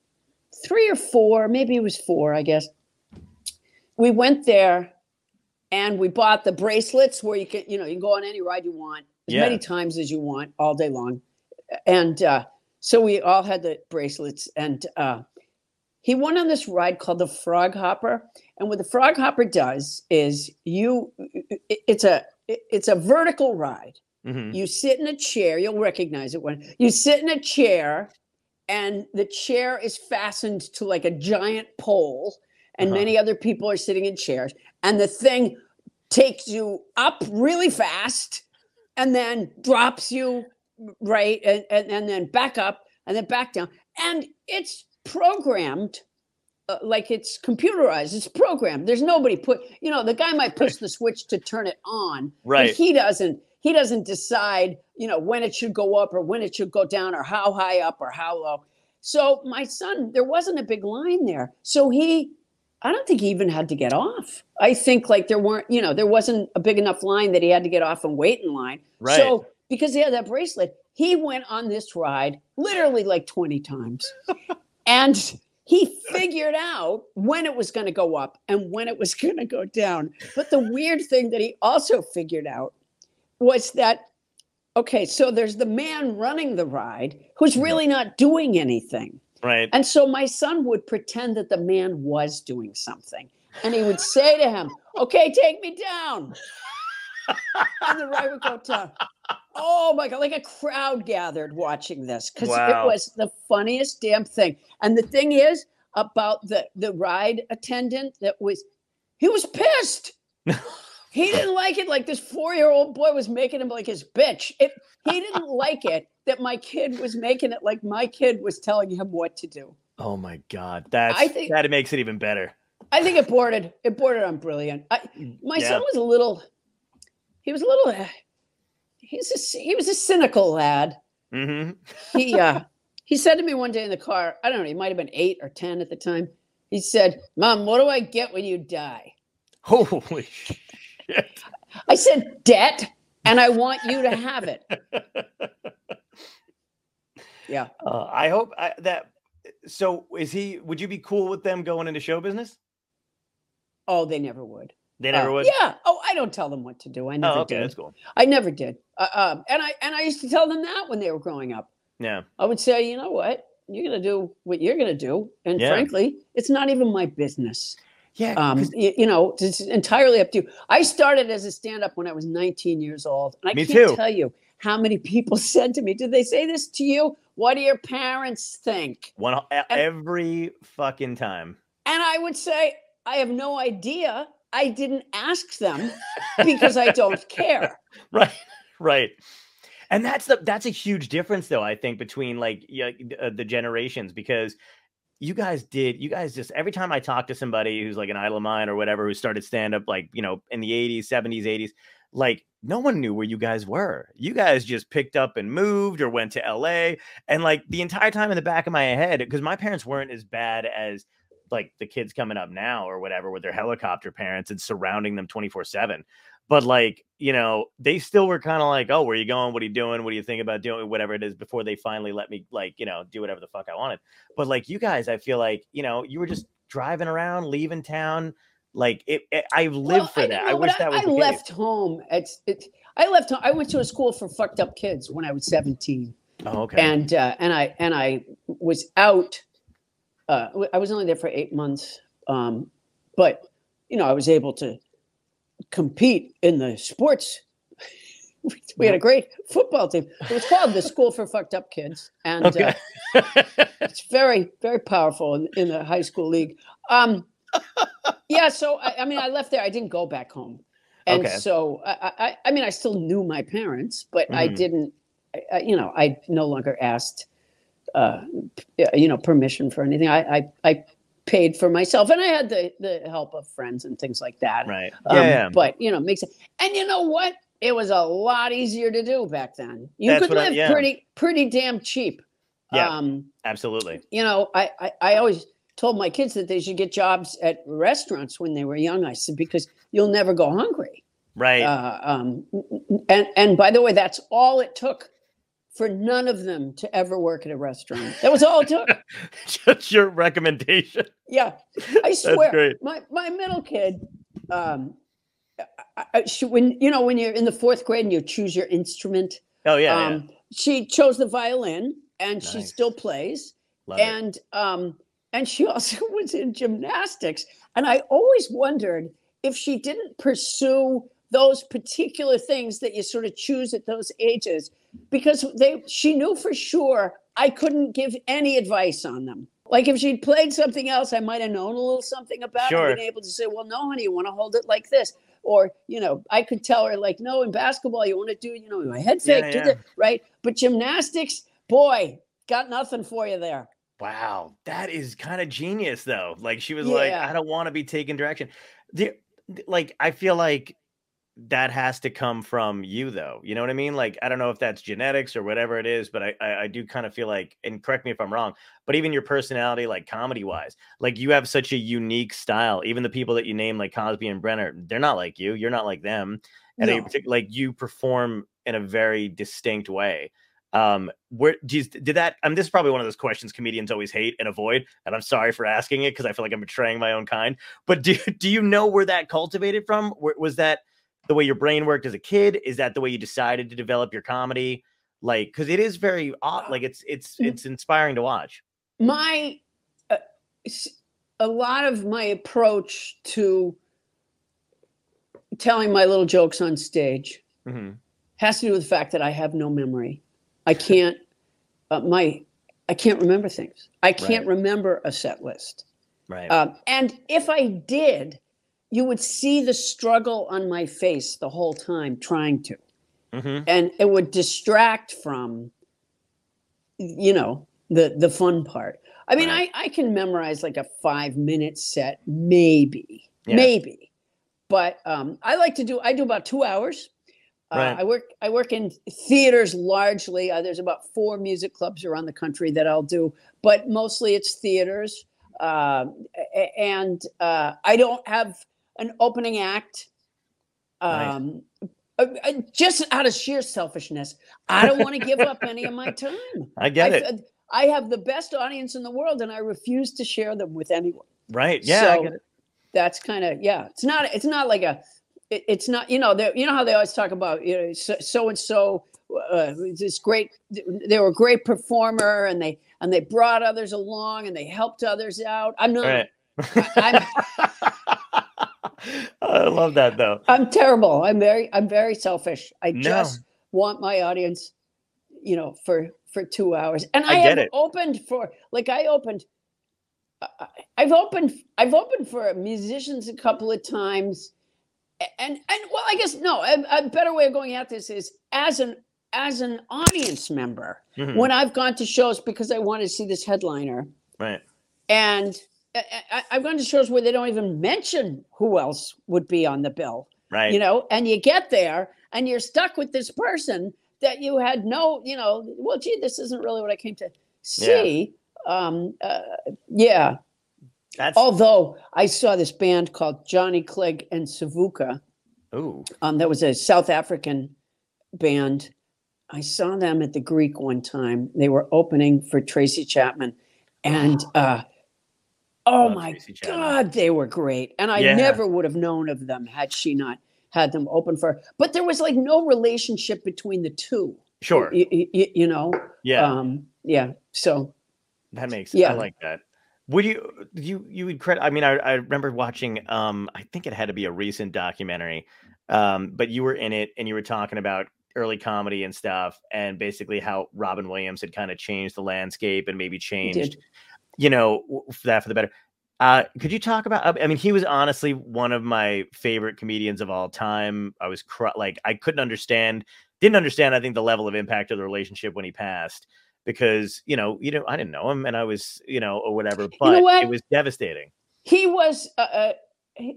three or four, maybe he was four, I guess. We went there, and we bought the bracelets where you can, you know, you can go on any ride you want as Yeah. many times as you want all day long, and uh, so we all had the bracelets, and uh, he went on this ride called the Frog Hopper. And what the Frog Hopper does is you, it- it's a it's a vertical ride. Mhm. You sit in a chair. You'll recognize it when you sit in a chair, and the chair is fastened to like a giant pole, and Uh-huh. many other people are sitting in chairs. And the thing takes you up really fast, and then drops you right, and, and, and then back up, and then back down. And it's programmed uh, like it's computerized. It's programmed. There's nobody put. You know, the guy might push the switch to turn it on, but Right. he doesn't he doesn't decide you know when it should go up or when it should go down or how high up or how low. So my son there wasn't a big line there. So he i don't think he even had to get off. I think like there weren't you know there wasn't a big enough line that he had to get off and wait in line. Right. so because he had that bracelet he went on this ride literally like 20 times. And he figured out when it was going to go up and when it was going to go down. But the weird thing that he also figured out was that, okay, so there's the man running the ride who's mm-hmm. really not doing anything. Right. And so my son would pretend that the man was doing something. And he would say to him, okay, take me down. and the ride would go down. Oh my God, like a crowd gathered watching this because Wow. it was the funniest damn thing. And the thing is about the, the ride attendant that was, he was pissed. he didn't like it. Like this four year old boy was making him like his bitch. It, he didn't like it that my kid was making it like my kid was telling him what to do. Oh my god, that's I think- that makes it even better. I think it bordered it bordered on brilliant. I, my Yeah. son was a little, he was a little, uh, he's a, he was a cynical lad. Mm-hmm. He uh, he said to me one day in the car, I don't know, he might have been eight or ten at the time. He said, "Mom, what do I get when you die?" Holy shit! I said, "Debt, and I want you to have it." Yeah. Uh, I hope I, that. So, is he? Would you be cool with them going into show business? Oh, they never would. They never Uh, would. Yeah. Oh, I don't tell them what to do. I never Oh, okay, did. that's cool. I never did. Uh, um, and I and I used to tell them that when they were growing up. Yeah. I would say, you know what, you're gonna do what you're gonna do, and Yeah. frankly, it's not even my business. Yeah. Um, you, you know, it's entirely up to you. I started as a stand-up when I was 19 years old, and I Me can't too. tell you how many people said to me, "Did they say this to you? What do your parents think?" one e- every fucking time. And I would say, "I have no idea. I didn't ask them because I don't care." right right and that's the that's a huge difference though i think between like yeah, uh, the generations because you guys did you guys just every time i talk to somebody who's like an idol of mine or whatever who started stand up like you know in the 80s 70s 80s like no one knew where you guys were. You guys just picked up and moved or went to la and like the entire time in the back of my head because my parents weren't as bad as like the kids coming up now or whatever with their helicopter parents and surrounding them 24 7 but like you know they still were kind of like oh where you going what are you doing what do you think about doing whatever it is before they finally let me like you know do whatever the fuck i wanted but like you guys i feel like you know you were just driving around leaving town like it, it i lived Well, for that don't i wish but that was I, the case. left home. It's it. I left. home. I went to a school for fucked up kids when I was 17. oh okay and uh, and I and I was out. Uh, I was only there for eight months, um, but you know I was able to compete in the sports. We had a great football team. It was called the School for Fucked Up Kids, and okay uh, it's very very powerful in, in the high school league. Um, yeah, so I, I mean, I left there. I didn't go back home, and Okay. so I, I, I mean, I still knew my parents, but I Mhm. didn't. I- you know, I no longer asked, uh, you know, permission for anything. I, I, I paid for myself, and I had the the help of friends and things like that. right Um, yeah But you know, makes it. And you know what? It was a lot easier to do back then. You That's could what I- live yeah. pretty pretty damn cheap. Yeah. Um, absolutely you know, I, I, I always told my kids that they should get jobs at restaurants when they were young. I said, because you'll never go hungry. right Uh, um, and, and by the way, that's all it took for none of them to ever work at a restaurant. That was all it took. just your recommendation Yeah. I That's swear, great. my, my middle kid, um, I, I, she, when, you know, when you're in the fourth grade and you choose your instrument, oh yeah, yeah. um, she chose the violin and she still plays. Love it. and um, and she also was in gymnastics. And I always wondered if she didn't pursue those particular things that you sort of choose at those ages, because they she knew for sure I couldn't give any advice on them. Like if she'd played something else, I might have known a little something about Sure. it, been able to say, "Well, no, honey, you want to hold it like this," or you know, I could tell her like, "No, in basketball, you want to do, you know, my head Yeah, fake, do yeah. the right." But gymnastics, boy, got nothing for you there. Wow, that is kind of genius though. Like she was like, I don't want to be taking direction. The- like I feel like that has to come from you though. You know what I mean? Like I don't know if that's genetics or whatever it is, but I I, I do kind of feel like, and correct me if I'm wrong, but even your personality, like comedy wise, like you have such a unique style. Even the people that you name, like Cosby and Brenner, they're not like you. You're not like them. And No. like you perform in a very distinct way um where do you, did that i mean this is probably one of those questions comedians always hate and avoid and i'm sorry for asking it because i feel like i'm betraying my own kind but do, do you know where that cultivated from Where- was that the way your brain worked as a kid is that the way you decided to develop your comedy like because it is very odd like it's it's Mm. it's inspiring to watch my uh, a lot of my approach to telling my little jokes on stage Mhm. has to do with the fact that I have no memory. I can't uh, my I can't remember things. I can't remember a set list. right Um, and if I did, you would see the struggle on my face the whole time trying to. Mhm. and it would distract from you know the the fun part i mean Right. i i can memorize like a five minute set maybe Yeah. maybe but um i like to do i do about two hours uh, Right. i work i work in theaters largely uh, there's about four music clubs around the country that i'll do but mostly it's theaters um, a- and uh, i don't have an opening act um, uh, uh, just out of sheer selfishness, I don't want to give up any of my time. i get I, it I have the best audience in the world, and I refuse to share them with anyone. right yeah I so. That's kind of yeah. It's not. It's not like a. it- it's not. You know. You know how they always talk about you know so and so. Uh, this great. They were a great performer, and they and they brought others along, and they helped others out. I'm not. right I'm i love that though I'm terrible. I'm very I'm very selfish. I No. just want my audience, you know, for for two hours. And I, I get have it. opened for like I opened. I've opened I've opened for musicians a couple of times, and and well, I guess no. A, a better way of going at this is as an as an audience member Mhm. when I've gone to shows because I wanted to see this headliner right and I, I, I've gone to shows where they don't even mention who else would be on the bill right. you know and you get there and you're stuck with this person that you had no you know well gee this isn't really what i came to see. Um uh, yeah. That's although i saw this band called johnny clegg and savuka. Ooh. Um that was a south african band. I saw them at the greek one time. They were opening for tracy chapman. And uh oh my god they were great and i Yeah. never would have known of them had she not had them open for her. but there was like no relationship between the two sure you, you know yeah um yeah so That makes Yeah. I like that. Would you you you would credit? I mean, I, I remember watching. Um, I think it had to be a recent documentary. Um, but you were in it and you were talking about early comedy and stuff, and basically how Robin Williams had kind of changed the landscape and maybe changed, you know, for that for the better. Uh, could you talk about? I mean, he was honestly one of my favorite comedians of all time. I was cr- like, I couldn't understand, didn't understand. I think the level of impact of the relationship when he passed, because you know, you know, I didn't know him, and I was, you know, or whatever. But what? it was devastating. he was uh, uh,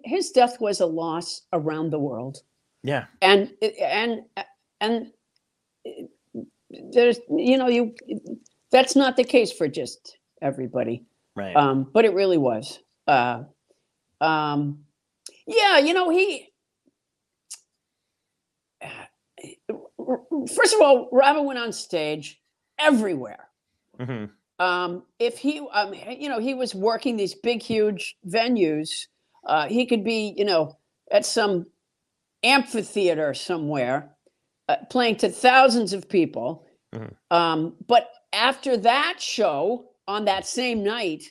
his death was a loss around the world Yeah, and and and there's you know you that's not the case for just everybody right. um but it really was uh um yeah you know he first of all robin went on stage everywhere Mhm. um, if he, um, you know, he was working these big, huge venues, uh, he could be, you know, at some amphitheater somewhere, uh, playing to thousands of people. Mhm. Um, but after that show on that same night,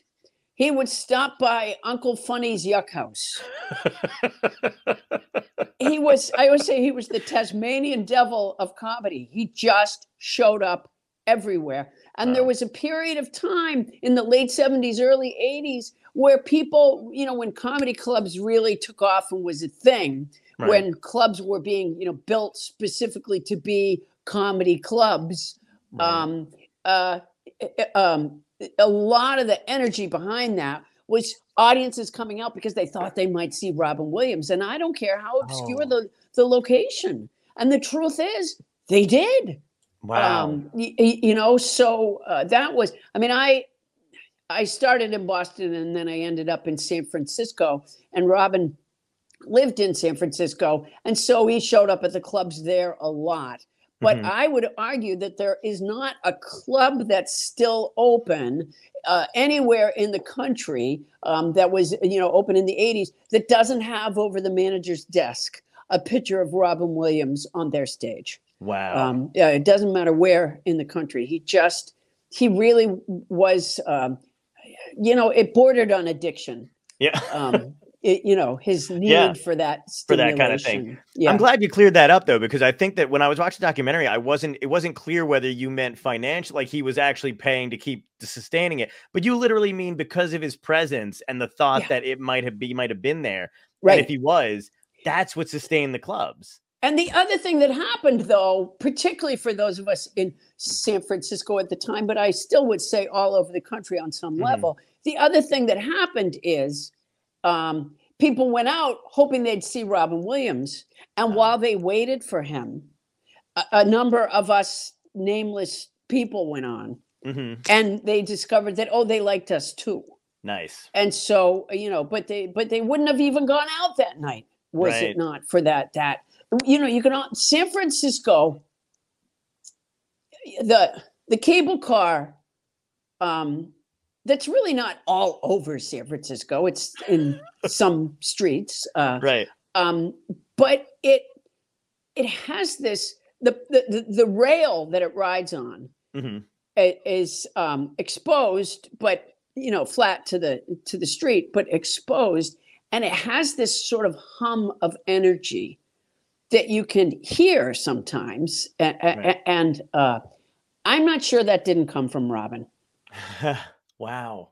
he would stop by Uncle Funny's Yuck House. he was, I always say, he was the Tasmanian devil of comedy. He just showed up everywhere. And there was a period of time in the late 70s, early 80s where people, you know, when comedy clubs really took off and was a thing, Right. when clubs were being, you know, built specifically to be comedy clubs, Right. um, uh, uh, um, a lot of the energy behind that was audiences coming out because they thought they might see Robin Williams. And I don't care how obscure Oh. the, the location. And the truth is, they did. wow. Um, y- y- you know, so uh, that was, I mean, I, I started in Boston and then I ended up in San Francisco and Robin lived in San Francisco. And so he showed up at the clubs there a lot. But Mhm. I would argue that there is not a club that's still open uh, anywhere in the country um, that was, you know, open in the 80s that doesn't have over the manager's desk a picture of Robin Williams on their stage. wow. Um, yeah, it doesn't matter where in the country. He just, he really was, um, you know, it bordered on addiction. yeah. Um, it, you know, his need Yeah, for that for that kind of thing. Yeah. I'm glad you cleared that up though, because I think that when I was watching the documentary, I wasn't it wasn't clear whether you meant financial, like he was actually paying to keep sustaining it, but you literally mean because of his presence and the thought Yeah. that it might have be might have been there. right. And if he was, that's what sustained the clubs. And the other thing that happened, though, particularly for those of us in San Francisco at the time, but I still would say all over the country on some Mhm. level, the other thing that happened is um, people went out hoping they'd see Robin Williams. And Ah. while they waited for him, a, a number of us nameless people went on hmm and they discovered that, oh, they liked us too. Nice. And so, you know, but they but they wouldn't have even gone out that night was Right. it not for that that you know, you can San Francisco the the cable car um that's really not all over San Francisco. It's in some streets. Uh Right. um but it it has this the the the, rail that it rides on hmm is um, exposed, but you know, flat to the to the street, but exposed, and it has this sort of hum of energy that you can hear sometimes, and, Right. and uh, I'm not sure that didn't come from Robin. wow.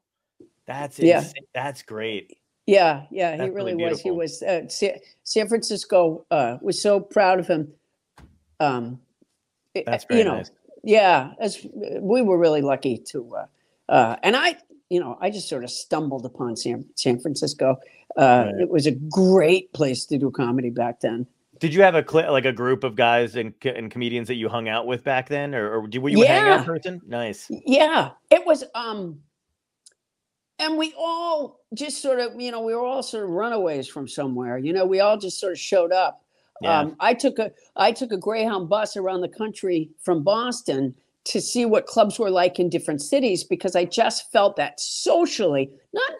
That's Yeah. insane. That's great. Yeah, yeah, he really really was. He was. Uh, Sa- San Francisco uh, was so proud of him. Um, i- That's you know, nice. yeah, as we were really lucky to, uh, uh, and I, you know, I just sort of stumbled upon San San Francisco. Uh, Right. It was a great place to do comedy back then. Did you have a cl- like a group of guys and, and comedians that you hung out with back then, or, or do- were you a hangout person? Nice. Yeah, it was. Um, and we all just sort of, you know, we were all sort of runaways from somewhere. You know, we all just sort of showed up. Yeah. Um, I took a I took a Greyhound bus around the country from Boston to see what clubs were like in different cities because I just felt that socially, not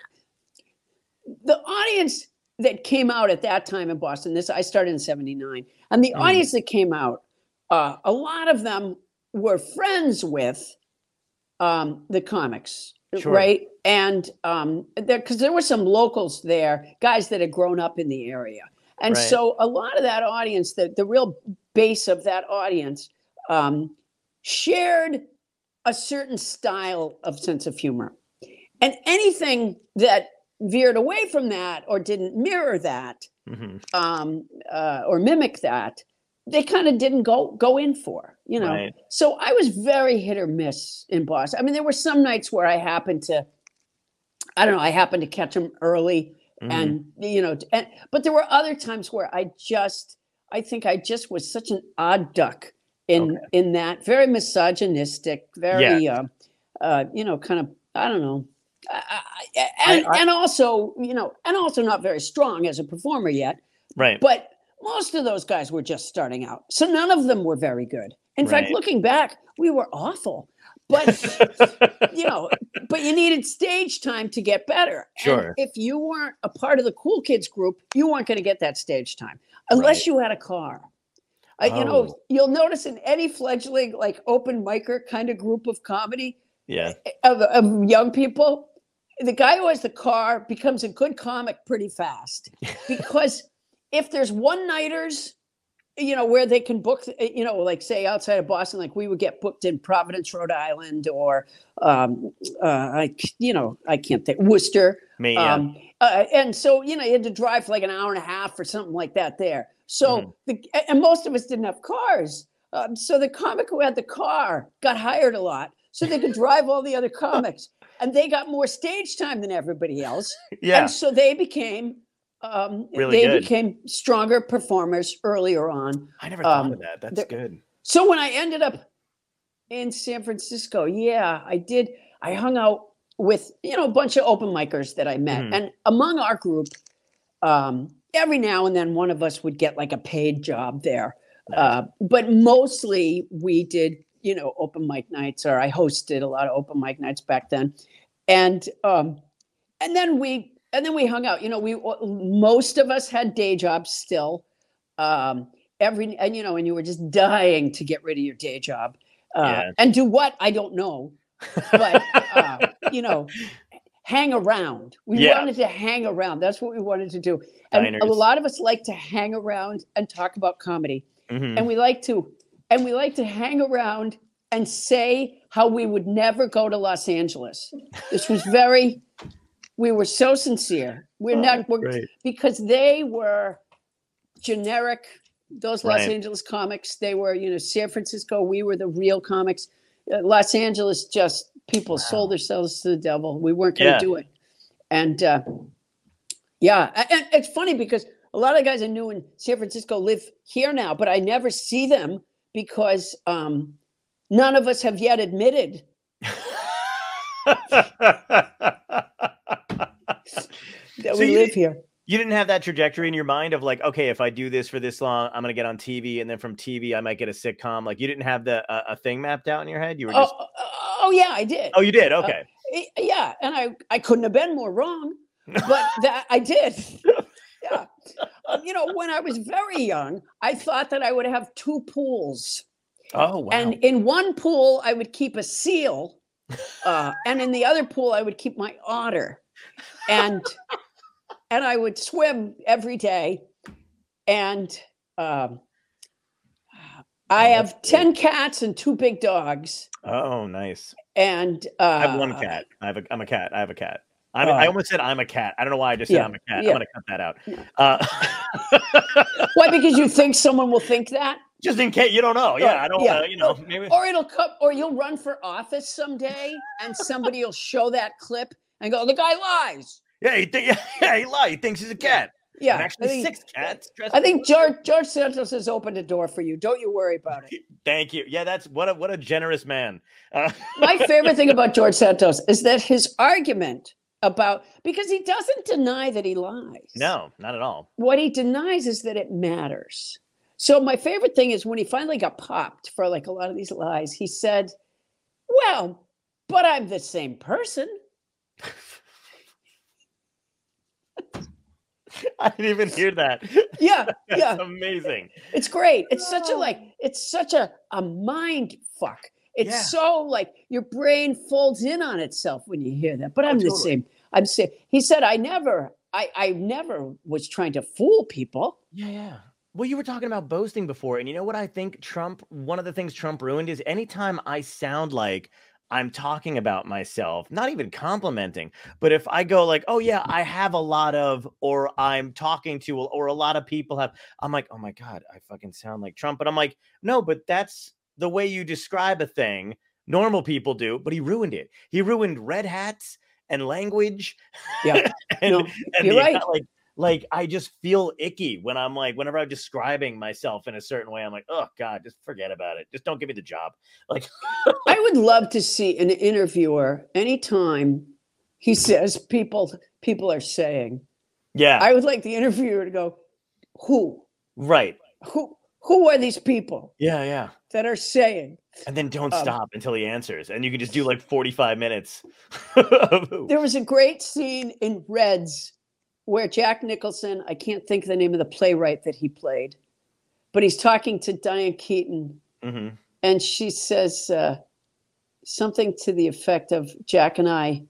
the audience that came out at that time in Boston. This I started in '79, and the Mhm. audience that came out, uh, a lot of them were friends with um, the comics, Sure. right? And um, there because there were some locals there, guys that had grown up in the area. And Right. so a lot of that audience, the, the real base of that audience, um, shared a certain style of sense of humor. And anything that veered away from that or didn't mirror that hmm um, uh, or mimic that, they kind of didn't go go in for, you know. Right. So I was very hit or miss in Boston. I mean, there were some nights where I happened to, I don't know, I happened to catch him early Mhm. and you know and but there were other times where i just i think i just was such an odd duck in Okay. in that very misogynistic very uh, uh you know kind of i don't know I, I, and I- and also you know and also not very strong as a performer yet right. but most of those guys were just starting out so none of them were very good in fact looking back we were awful but you know, but you needed stage time to get better. And Sure. if you weren't a part of the cool kids group, you weren't going to get that stage time unless Right. you had a car. Uh, You know, Oh. you'll notice in any fledgling like open micer kind of group of comedy Yeah. of, of young people, the guy who has the car becomes a good comic pretty fast because if there's one nighters, you know, where they can book, uh, you know, like say outside of Boston, like we would get booked in Providence, Rhode Island, or, um, uh, I, you know, I can't think Worcester. Yeah. Um, uh, and so, you know, you had to drive for like an hour and a half or something like that there. So, Mhm. the, and most of us didn't have cars. Um, so the comic who had the car got hired a lot so they could drive all the other comics. And they got more stage time than everybody else. yeah. And so they became, um, Really they good. became stronger performers earlier on. I never thought um, of that. That's good. So when I ended up in San Francisco, yeah, I did. I hung out with you know a bunch of open micers that I met, Mhm. and among our group, um, every now and then one of us would get like a paid job there, Nice. uh, but mostly we did you know open mic nights, or I hosted a lot of open mic nights back then, and um, and then we and then we hung out. You know, we most of us had day jobs still. Um, every and you know, and you were just dying to get rid of your day job uh, Yeah. and do what I don't know, but uh, you know, hang around. We Yeah. wanted to hang around. That's what we wanted to do. And a lot of us like to hang around and talk about comedy, Mhm. and we like to and we like to hang around and say how we would never go to Los Angeles. This was very. We were so sincere. We're Oh, not. We're, great. because they were generic those los Right. angeles comics they were you know san francisco we were the real comics uh, los angeles just people sold themselves to the devil we weren't going to Yeah. do it and uh, yeah and it's funny because a lot of guys i knew in san francisco live here now but i never see them because um, none of us have yet admitted that So we live here you didn't have that trajectory in your mind of like, okay, if I do this for this long, I'm gonna get on TV, and then from TV, I might get a sitcom. Like, you didn't have the uh, a thing mapped out in your head. You were oh, just, oh, oh, yeah i did oh, you did. Okay. Y- yeah and i i couldn't have been more wrong but that i did yeah Um, you know when i was very young i thought that i would have two pools oh wow. and in one pool i would keep a seal uh, and in the other pool i would keep my otter and and i would swim every day and um, i Oh, have great. 10 cats and two big dogs oh, nice. and uh, I have one cat. I have a. I'm a cat. I have a cat. I'm, I Uh, almost said I'm a cat. I don't know why I just said yeah, I'm a cat. yeah. I'm gonna cut that out. Uh, why because you think someone will think that just in case you don't know. Yeah, I don't. yeah. Uh, you know, maybe. or it'll come or you'll run for office someday and somebody will show that clip and go the guy lies Yeah, he think, yeah, he lied. He thinks he's a cat. yeah And actually, think, six cats. I think george george santos has opened a door for you don't you worry about it Thank you. Yeah, that's what a what a generous man. Uh, my favorite thing about george santos is that his argument about because he doesn't deny that he lies no, not at all. what he denies is that it matters. So my favorite thing is when he finally got popped for like a lot of these lies, he said, "Well, but I'm the same person." I didn't even hear that. Yeah, That's yeah, amazing. it's great. It's such a like, it's such a a mind fuck. It's Yeah. so like your brain folds in on itself when you hear that. But Oh, I'm the totally. same. I'm saying he said I never, I I never was trying to fool people. Yeah, yeah. Well, you were talking about boasting before, and you know what I think Trump, one of the things Trump ruined is anytime I sound like I'm talking about myself, not even complimenting, but if I go like, oh yeah, I have a lot of, or I'm talking to, or a lot of people have, I'm like, oh my God, I fucking sound like Trump. But I'm like, no, but that's the way you describe a thing. Normal people do, but he ruined it. He ruined red hats and language. Yeah. and, No, and you're right. Like, like I just feel icky when I'm like, whenever I'm describing myself in a certain way, I'm like, oh God, just forget about it. Just don't give me the job. Like, I would love to see an interviewer anytime he says people people are saying. yeah, I would like the interviewer to go, who? right. Who who are these people Yeah, yeah. that are saying? And then don't Um, stop until he answers. And you can just do like 45 minutes. There was a great scene in Reds where Jack Nicholson, I can't think of the name of the playwright that he played, but he's talking to Diane Keaton, hmm and she says uh, something to the effect of Jack and I,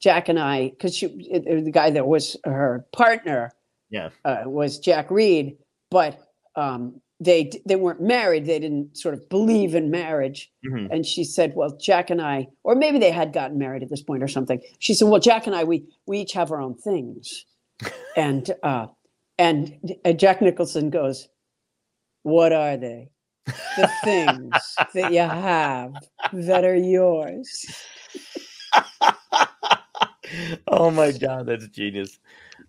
Jack and I, because the guy that was her partner, Yeah. uh, was Jack Reed, but um, they they weren't married. They didn't sort of believe in marriage. hmm And she said, "Well, Jack and I, or maybe they had gotten married at this point or something." She said, "Well, Jack and I, we we each have our own things," and uh, and uh, Jack Nicholson goes, "What are they? The things that you have that are yours." oh my god, that's genius.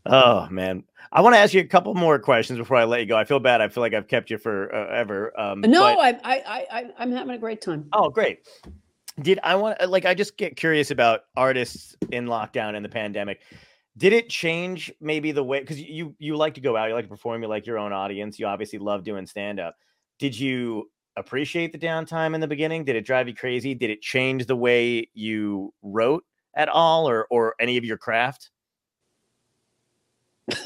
Oh man, I want to ask you a couple more questions before I let you go. I feel bad. I feel like I've kept you forever. Um, No, but- I, I I I I'm having a great time. Oh, great. Did I want like I just get curious about artists in lockdown and the pandemic. Did it change maybe the way because you you like to go out, you like to perform, you like your own audience, you obviously love doing stand up. Did you appreciate the downtime in the beginning? Did it drive you crazy? Did it change the way you wrote at all or or any of your craft?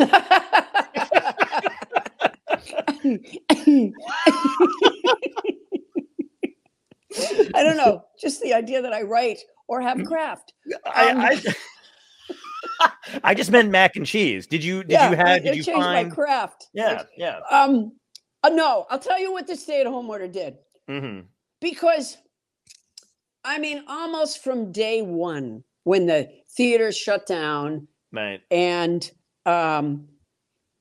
I don't know, just the idea that I write or have craft. Um, I, I just meant mac and cheese. Did you did yeah, you have did you changed find my craft. Yeah, yeah. Um, uh, no, I'll tell you what the stay-at-home order did. hmm because I mean, almost from day one, when the theaters shut down, Right. and um,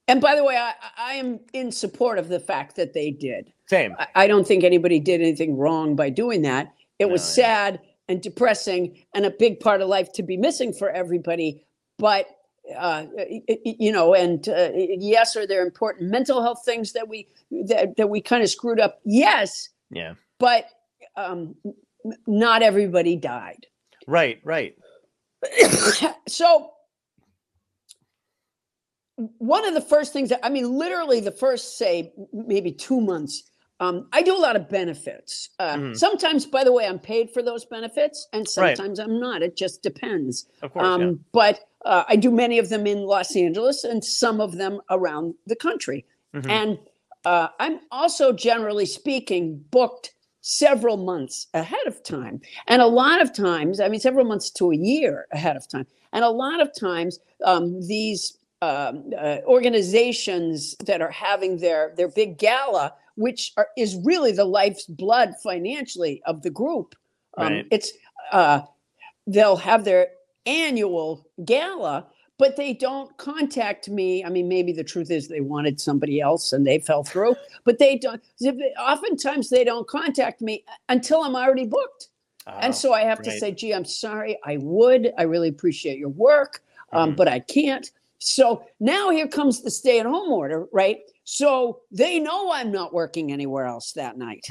and by the way, I, I am in support of the fact that they did. Same. I, I don't think anybody did anything wrong by doing that. It was yeah. sad and depressing, and a big part of life to be missing for everybody. But uh, you know, and uh, yes, are there important mental health things that we that, that we kind of screwed up? Yes, Yeah. but um, not everybody died. Right, right. so one of the first things that I mean, literally the first say maybe two months. Um, I do a lot of benefits. Uh, Mhm. Sometimes, by the way, I'm paid for those benefits, and Right. sometimes I'm not. It just depends. Of course. Um, yeah. But uh, I do many of them in Los Angeles and some of them around the country. Mhm. And uh, I'm also, generally speaking, booked several months ahead of time. And a lot of times, I mean, several months to a year ahead of time. And a lot of times, um, these um, uh, organizations that are having their their big gala, which are, is really the life's blood financially of the group, um, Right. it's uh, they'll have their annual gala but they don't contact me. I mean maybe the truth is they wanted somebody else and they fell through but they don't oftentimes they don't contact me until i'm already booked. And Oh, so i have to say gee i'm sorry i would i really appreciate your work um, Mhm. but i can't. So now here comes the stay at home order right? So they know i'm not working anywhere else that night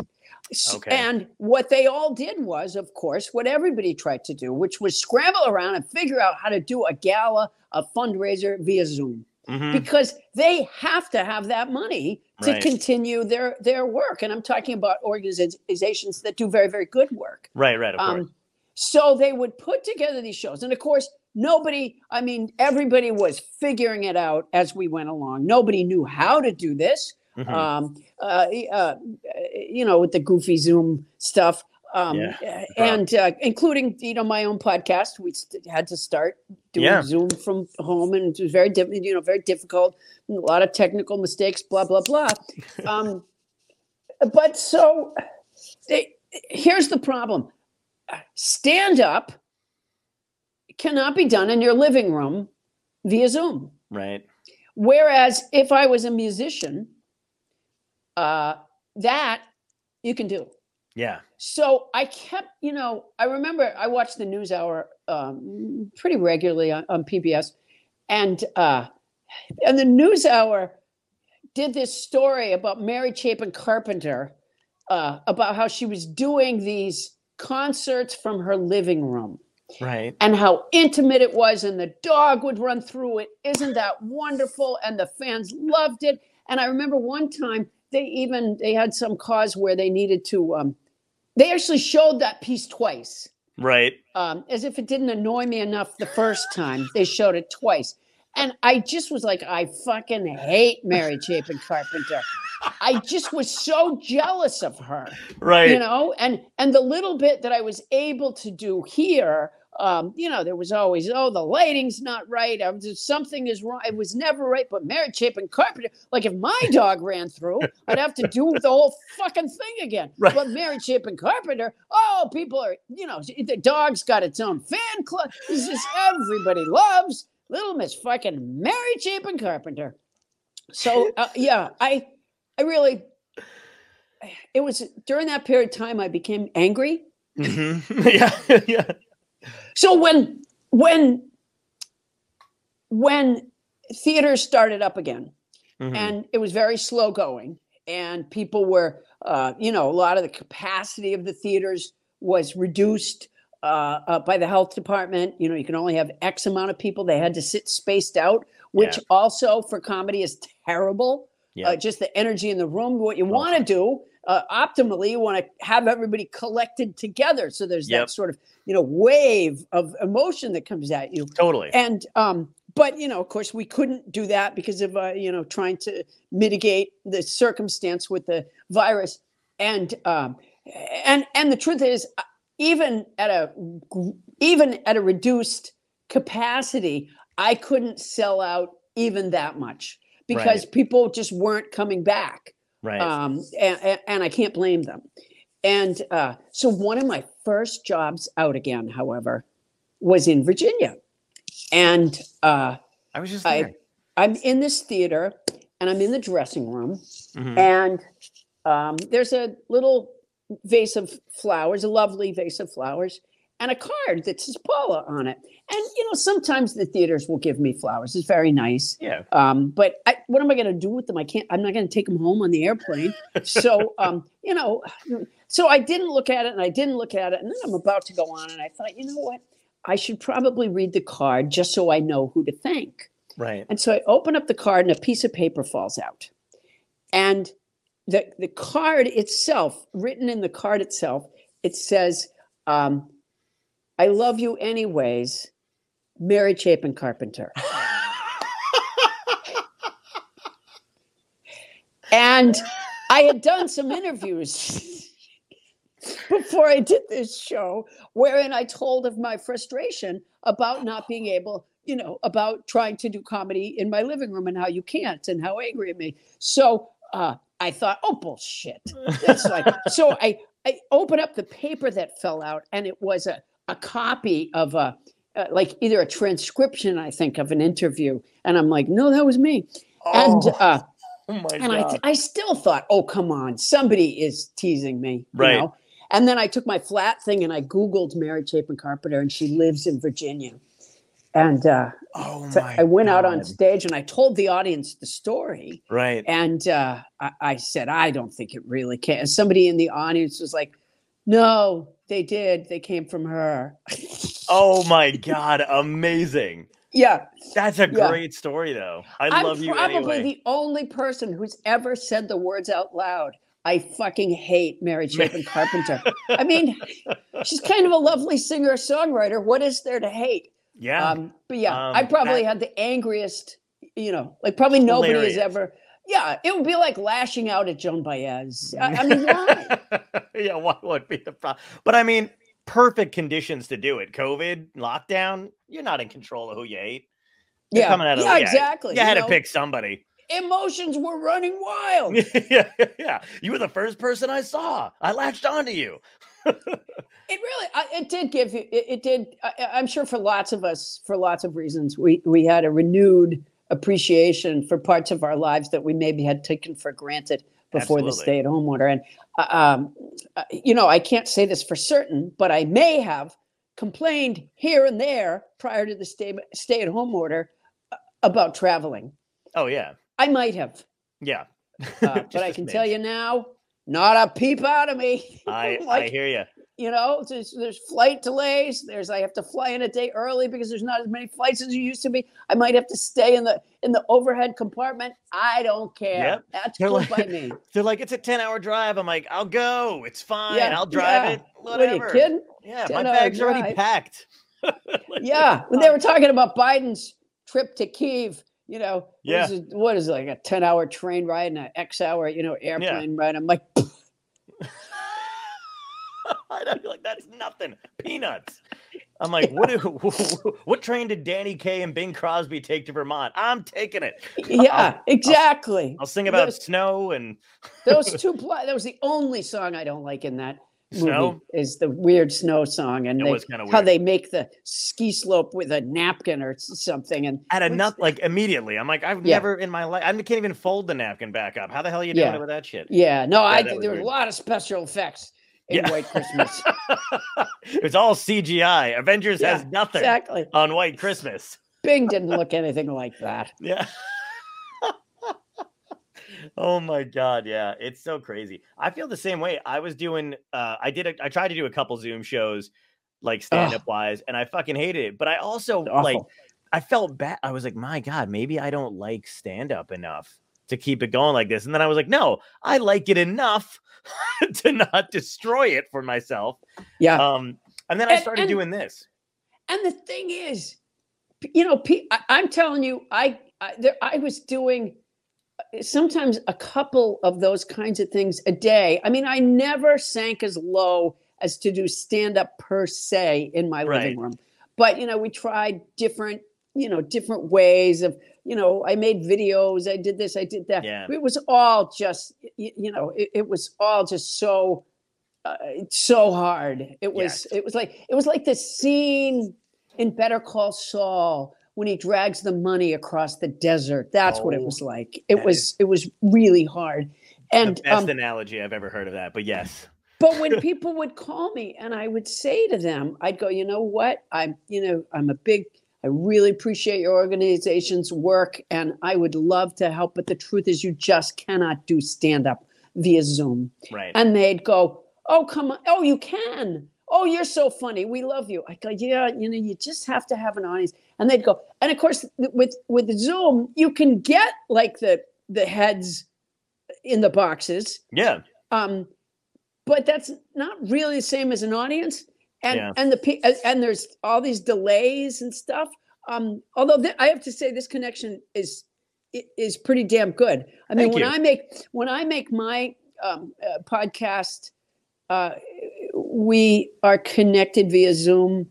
Okay. and what they all did was, of course, what everybody tried to do, which was scramble around and figure out how to do a gala, a fundraiser via Zoom, Mhm. because they have to have that money to Right. continue their their work. And I'm talking about organizations that do very very good work. Right, right, of course. Um, so they would put together these shows, and of course, nobody. I mean, everybody was figuring it out as we went along. Nobody knew how to do this Mhm. um, uh, uh, you know, with the goofy Zoom stuff. Um, Yeah, problem. and uh, including, you know, my own podcast, we st- had to start doing Yeah. Zoom from home, and it was very, diff- you know, very difficult. A lot of technical mistakes, blah blah blah. um, but so, they, here's the problem: stand up cannot be done in your living room via Zoom. right. Whereas if I was a musician, uh, that you can do. Yeah. So I kept, you know, I remember I watched the News Hour um, pretty regularly on, on PBS, and uh, and the News Hour did this story about Mary Chapin Carpenter uh, about how she was doing these concerts from her living room Right. and how intimate it was and the dog would run through it isn't that wonderful and the fans loved it and i remember one time they even they had some cause where they needed to um, they actually showed that piece twice Right. um, as if it didn't annoy me enough the first time they showed it twice and I just was like, I fucking hate Mary Chapin Carpenter. I just was so jealous of her, right. you know, and and the little bit that I was able to do here, um, you know, there was always, oh, the lighting's not right. I was, something is wrong. It was never right. But Mary Chapin Carpenter, like if my dog ran through, I'd have to do the whole fucking thing again. Right. But Mary Chapin Carpenter, oh, people are, you know, the dog's got its own fan club. It's just everybody loves Little Miss fucking Mary Chapin Carpenter. So uh, yeah, I, I really, it was during that period of time I became angry. Mhm. yeah, yeah. So when when when theaters started up again, Mhm. and it was very slow going, and people were, uh, you know, a lot of the capacity of the theaters was reduced uh, uh, by the health department. You know, you can only have X amount of people. They had to sit spaced out, which Yeah. also for comedy is terrible. Yeah. Uh, just the energy in the room. What you Oh. want to do uh, optimally, you want to have everybody collected together. So there's Yep. that sort of you know wave of emotion that comes at you totally. and um but you know of course we couldn't do that because of uh, you know trying to mitigate the circumstance with the virus and um and and the truth is uh, even at a even at a reduced capacity i couldn't sell out even that much because people just weren't coming back right. um, and, and, I can't blame them. And uh, so one of my first jobs out again, however, was in Virginia, and uh, I was just I there. I'm in this theater, and I'm in the dressing room, Mhm. and um, there's a little vase of flowers, a lovely vase of flowers, and a card that says Paula on it. And you know, sometimes the theaters will give me flowers. It's very nice. Yeah. Um, but I, what am I going to do with them? I can't. I'm not going to take them home on the airplane. So, um, you know, so I didn't look at it, and I didn't look at it, and then I'm about to go on, and I thought, you know what? I should probably read the card just so I know who to thank. Right. And so I open up the card, and a piece of paper falls out, and the the card itself, written in the card itself, it says, um, "I love you anyways." Mary Chapin Carpenter. And I had done some interviews before I did this show, wherein I told of my frustration about not being able, you know, about trying to do comedy in my living room and how you can't and how angry at me. So uh, I thought, oh bullshit. That's like so I I opened up the paper that fell out and it was a, a copy of a uh, like either a transcription, I think, of an interview. And I'm like, no, that was me. And oh, uh, oh my and I, god. th- I still thought, oh, come on, somebody is teasing me. you Right. know? And then I took my flat thing and I Googled Mary Chapin Carpenter, and she lives in Virginia. And uh, oh so I went out on stage and I told the audience the story. Right. And uh, I, I said, I don't think it really can. And somebody in the audience was like, no, they did. They came from her. Oh my god, amazing. yeah. That's a Yeah. great story though. I I'm love you probably anyway. the only person who's ever said the words out loud. I fucking hate Mary Chapin Carpenter. I mean, she's kind of a lovely singer songwriter. What is there to hate? yeah. Um, but yeah, I Um, probably that- had the angriest, you know, like probably nobody Hilarious. has ever. Yeah, it would be like lashing out at Joan Baez. I, I mean, why? yeah, what would be the problem? But I mean, perfect conditions to do it. COVID, lockdown, you're not in control of who you hate. You're yeah, coming out of- yeah, yeah, exactly. You had know, to pick somebody. Emotions were running wild. yeah, yeah. You were the first person I saw. I latched onto you. It really, I- it did give you. It, it did. I, I'm sure for lots of us, for lots of reasons, we we had a renewed appreciation for parts of our lives that we maybe had taken for granted before the stay-at-home order. And uh, um, uh, you know, I can't say this for certain, but I may have complained here and there prior to the stay stay-at-home order uh, about traveling. Oh yeah. I might have, Yeah. uh, but I can tell you now, not a peep out of me. I, I hear you. You know there's, there's flight delays there's i have to fly in a day early because there's not as many flights as there used to be i might have to stay in the in the overhead compartment i don't care Yep. that's They're cool like- by me They're like, it's a 10 hour drive. I'm like, I'll go. It's fine. Yeah, I'll drive yeah. it. what are you kidding Yeah, my 10 bag's already packed. Like, yeah when they were talking about biden's trip to Kiev. You know, Yeah. is it, what is it, like a ten hour train ride and an X hour, you know, airplane ride? I'm like, I'd be like, that's nothing. Peanuts. I'm like, what? do- what train did Danny Kaye and Bing Crosby take to Vermont? I'm taking it. yeah, exactly. I'll sing about Those- snow and Those two, pl- that was the only song I don't like in that movie. snow. Is the weird snow song and they- how they make the ski slope with a napkin or something. And At a nut, like immediately. I'm like, I've Yeah. never in my life, I can't even fold the napkin back up. How the hell are you doing Yeah. it with that shit? yeah, no, I that did- there were a lot of special effects in Yeah. White Christmas. it's all CGI. Avengers has nothing exactly. on White Christmas. Bing didn't look anything like that. Yeah. oh my god, yeah, it's so crazy. I feel the same way. I was doing uh I did a, I tried to do a couple Zoom shows like stand up wise and I fucking hated it. But I also like. I felt bad. I was like, "My god, maybe I don't like stand up enough to keep it going like this." And then I was like, "No, I like it enough to not destroy it for myself." Yeah. Um and then I started and- doing this. And the thing is, you know, I, I'm telling you, I I, there, I was doing uh, sometimes a couple of those kinds of things a day. I mean, I never sank as low as to do stand up per se in my Right. living room. But you know, we tried different, you know, different ways of, you know, I made videos, I did this, I did that. Yeah. It was all just, you know, it, it was all just so uh, so hard. It was Yes. it was like it was like the scene in Better Call Saul when he drags the money across the desert. That's what it Oh, was like. It was it was really hard. And the best um, analogy I've ever heard of that. But yes. but when people would call me and I would say to them, I'd go, you know what? I'm, you know, I'm a big, I really appreciate your organization's work and I would love to help. But the truth is, you just cannot do stand up via Zoom. Right. And they'd go, oh, come on. Oh, you can. Oh, you're so funny. We love you. I go, yeah, you know, you just have to have an audience. And they'd go, and of course, with with Zoom, you can get like the the heads in the boxes yeah. um but that's not really the same as an audience and Yeah. and the and- there's all these delays and stuff um although th- i have to say this connection is is pretty damn good i mean Thank when you. i make when i make my um uh, podcast uh we are connected via zoom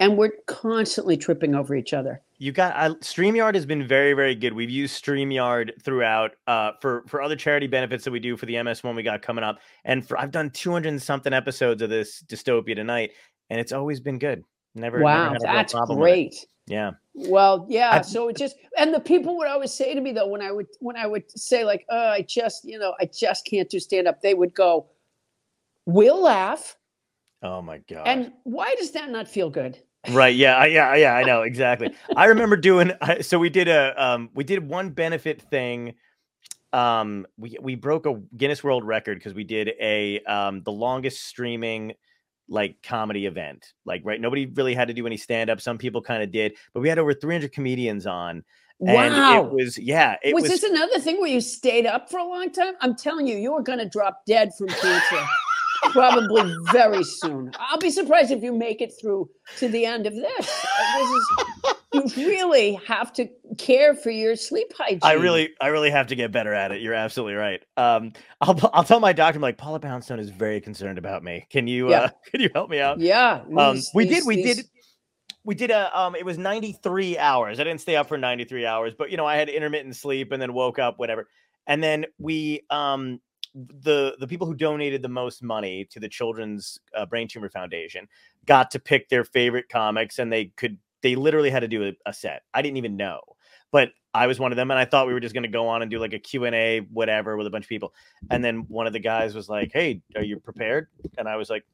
and we're constantly tripping over each other You got I, StreamYard has been very, very good. We've used StreamYard throughout uh, for for other charity benefits that we do for the MS one we got coming up, and for I've done two hundred something episodes of this dystopia tonight, and it's always been good. Never, never wow a that's problem with it. great Yeah, Well, yeah. I- so it just and the people would always say to me though when I would when I would say like, "Oh, I just you know I just can't do stand up," they would go, "We'll laugh." Oh my god. And why does that not feel good? Right yeah I- yeah yeah i know exactly i remember doing so we did a um we did one benefit thing um we we broke a guinness world record because we did a um the longest streaming like comedy event like right nobody really had to do any stand up some people kind of did but we had over 300 comedians on and wow. it was yeah it was, was, this another thing where you stayed up for a long time? I'm telling you, you were going to drop dead from cancer probably very soon. I'll be surprised if you make it through to the end of this. This is you really have to care for your sleep hygiene. I really, I really have to get better at it. You're absolutely right. Um, I'll, I'll tell my doctor, I'm like, Paula Poundstone is very concerned about me. Can you, Yeah. uh, can you help me out? Yeah. Um, these- we did, we these- did, we did a, um, it was 93 hours. I didn't stay up for 93 hours, but you know, I had intermittent sleep and then woke up, whatever. And then we, um, the the people who donated the most money to the Children's uh, Brain Tumor Foundation got to pick their favorite comics, and they could they literally had to do a, a set. I didn't even know, but I was one of them, and I thought we were just going to go on and do like a Q and A, whatever, with a bunch of people. And then one of the guys was like, "Hey, are you prepared?" And I was like,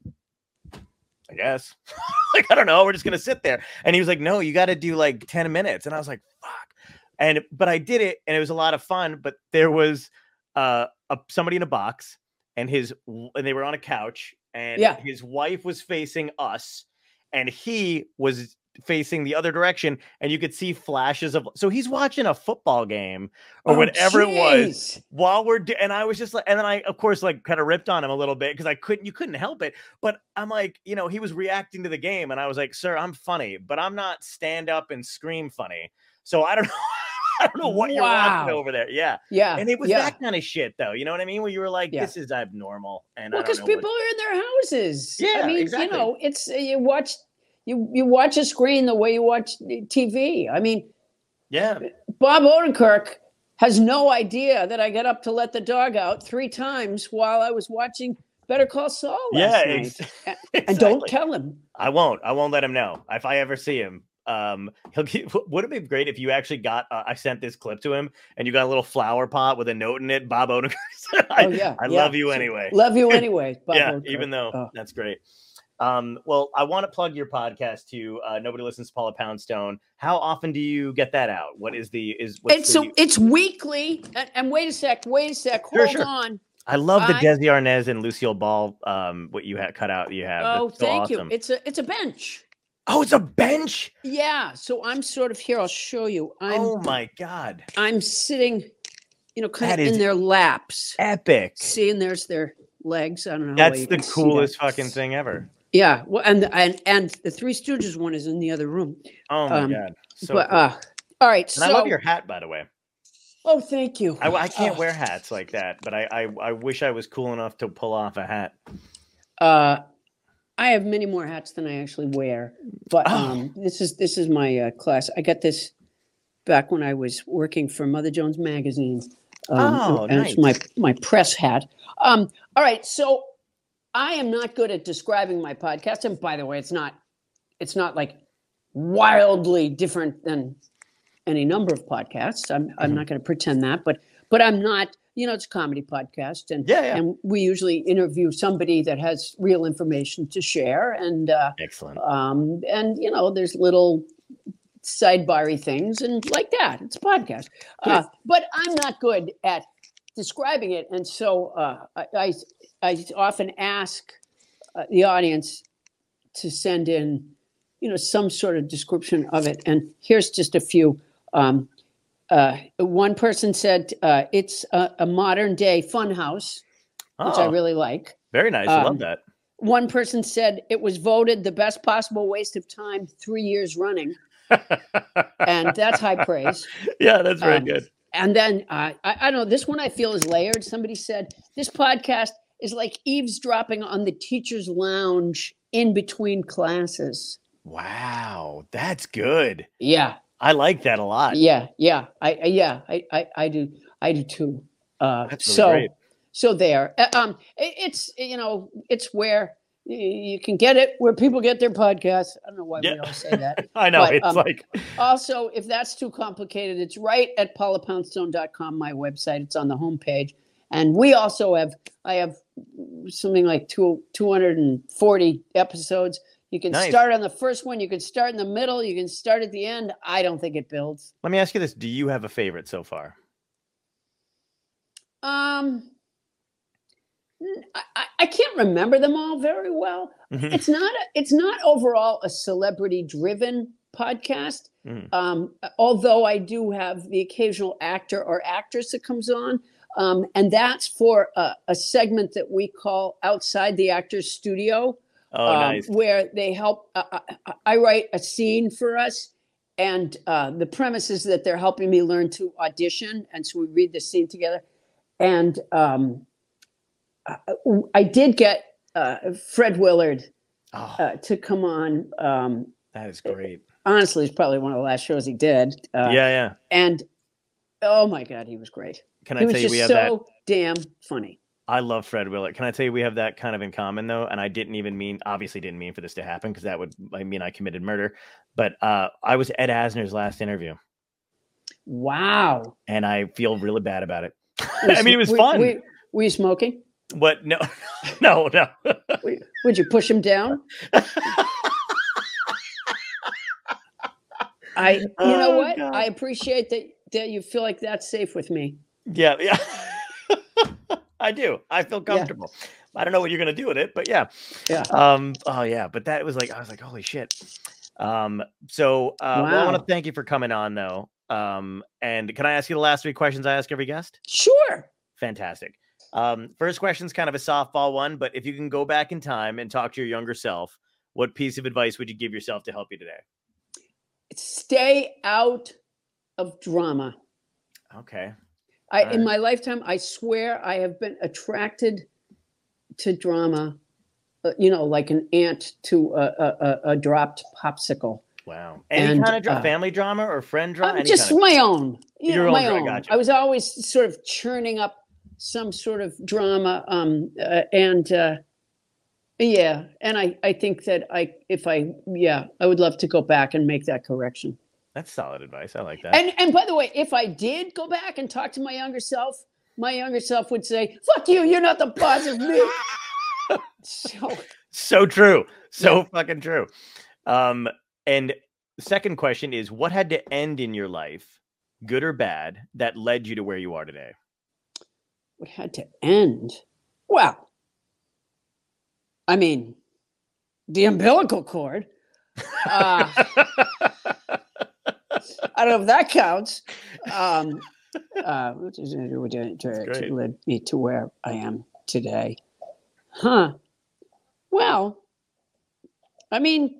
"I guess." like I don't know. We're just gonna sit there. And he was like, "No, you got to do like ten minutes." And I was like, "Fuck." And but I did it, and it was a lot of fun. But there was uh a, somebody in a box, and his and they were on a couch, and Yeah. his wife was facing us, and he was facing the other direction, and you could see flashes of. So he's watching a football game or Oh, whatever it was while we're do- and I was just like, and then I of course like kind of ripped on him a little bit because I couldn't, you couldn't help it. But I'm like, you know, he was reacting to the game, and I was like, sir, I'm funny, but I'm not stand up and scream funny. So I don't know. I don't know what you're watching over there. Yeah. Yeah. And it was yeah. that kind of shit though. You know what I mean? Where you were like, Yeah. this is abnormal. And Well, because know people what- are in their houses. Yeah, I mean, exactly. you know, it's uh, you watch you you watch a screen the way you watch TV. I mean, Yeah. Bob Odenkirk has no idea that I got up to let the dog out three times while I was watching Better Call Saul last Yeah. night. ex- And don't tell him. I won't. I won't let him know. If I ever see him, um, he'll get, would it be great if you actually got uh, I sent this clip to him and you got a little flower pot with a note in it, Bob Odenkirk. I, Oh yeah, I yeah. love you anyway. Love you anyway. Bob yeah, Odenkirk. even though Oh. that's great. Um, well, I want to plug your podcast to uh, Nobody Listens to Paula Poundstone. How often do you get that out? What is the is what's it's the, so it's weekly. And, and wait a sec, wait a sec, hold sure. on. I love the I- Desi Arnaz and Lucille Ball um what you had cut out you have. Oh, That's so thank awesome. you. It's a it's a bench. Oh, it's a bench. Yeah. So I'm sort of here. I'll show you. I'm oh my god. I'm sitting, you know, kind That of in their laps. Epic. See, and there's their legs. I don't know. That's the coolest that. fucking thing ever. Yeah. Well, and and and the Three Stooges one is in the other room. Oh my Um, god. So but cool. uh, all right. and So I love your hat by the way. oh, thank you. I, I can't Oh, wear hats like that, but I, I I wish I was cool enough to pull off a hat. Uh, I have many more hats than I actually wear, but Oh. um, this is this is my uh, class. I got this back when I was working for Mother Jones magazine. Um, Oh, and it's my my press hat. Um, all right, so I am not good at describing my podcast, and by the way, it's not it's not like wildly different than any number of podcasts. I'm I'm Mhm. not going to pretend that, but but I'm not. You know, it's a comedy podcast, and Yeah, yeah. and we usually interview somebody that has real information to share, and uh, Excellent. um, and you know, there's little sidebary things and like that. It's a podcast, uh, but I'm not good at describing it, and so uh, I, I I often ask uh, the audience to send in, you know, some sort of description of it. And here's just a few. Um, uh, one person said uh, it's a, a modern day funhouse, which I Oh, really like. very nice. I um, love that. One person said it was voted the best possible waste of time three years running, and that's high praise. yeah, that's very um, good. And then uh, I, I don't know, this one I feel is layered. Somebody said this podcast is like eavesdropping on the teacher's lounge in between classes. Wow, that's good. Yeah, I like that a lot. yeah, yeah. I, I yeah, I, I, I do, I do too. Uh, That's so, great. so there. Uh, Um, it, it's you know, it's where you can get it where people get their podcasts. I don't know why we Yeah. always say that. I know but, it's um, like also, if that's too complicated, it's right at paulapoundstone.com, my website. It's on the homepage. And we also have, I have something like two, 240 episodes. You can Nice. start on the first one, you can start in the middle, you can start at the end. I don't think it builds. let me ask you this: Do you have a favorite so far? Um, I, I can't remember them all very well. Mhm. it's not a, it's not overall a celebrity driven podcast Mhm. um, although i do have the occasional actor or actress that comes on um, and that's for a, a segment that we call outside the actor's studio Oh, um, nice. where they help uh, I, I write a scene for us and uh, the premise is that they're helping me learn to audition and so we read the scene together and um, I, I did get uh, fred willard Oh, uh, to come on. Um, that is great. honestly, it's probably one of the last shows he did. Uh, yeah, yeah. And oh my God, he was great. Can he I was tell you we have so that? damn funny. I love Fred Willard. Can I tell you we have that kind of in common though? And I didn't even mean, obviously, didn't mean for this to happen because that would I mean I committed murder. But uh, I was Ed Asner's last interview, Wow. and I feel really bad about it. Was- I mean, it was were- fun. Were, were you smoking? What? no, no, no. Would you push him down? I, you know Oh, what? God. I appreciate that that you feel like that's safe with me. yeah, yeah. I do. I feel comfortable. I don't know what you're gonna do with it, but yeah. Yeah. Um. Oh yeah. But that was like I was like, holy shit. Um. So uh, well, I want to thank you for coming on though. Um. And can I ask you the last three questions I ask every guest? Sure. Fantastic. Um, first question's kind of a softball one, but if you can go back in time and talk to your younger self, what piece of advice would you give yourself to help you today? Stay out of drama. Okay. I All in my lifetime, I swear I have been attracted to drama. uh, you know, like an ant to a, a, a- dropped popsicle. Wow. Any And, kind of dra- uh, family drama or friend drama? Um, Any just kind of- my own. You Your know, own my own. gotcha. I was always sort of churning up some sort of drama, um, uh, and uh, yeah, and I I think that I if I yeah I would love to go back and make that correction. That's solid advice. I like that. And and by the way, if I did go back and talk to my younger self, my younger self would say, "Fuck you, you're not the boss of me." so so true. So fucking true. Um, and second question is what had to end in your life, good or bad, that led you to where you are today? what had to end? Well, I mean, the umbilical cord. Uh, I don't know if that counts. Um, uh, what does it do to, to, lead me to where I am today? Huh. Well, I mean,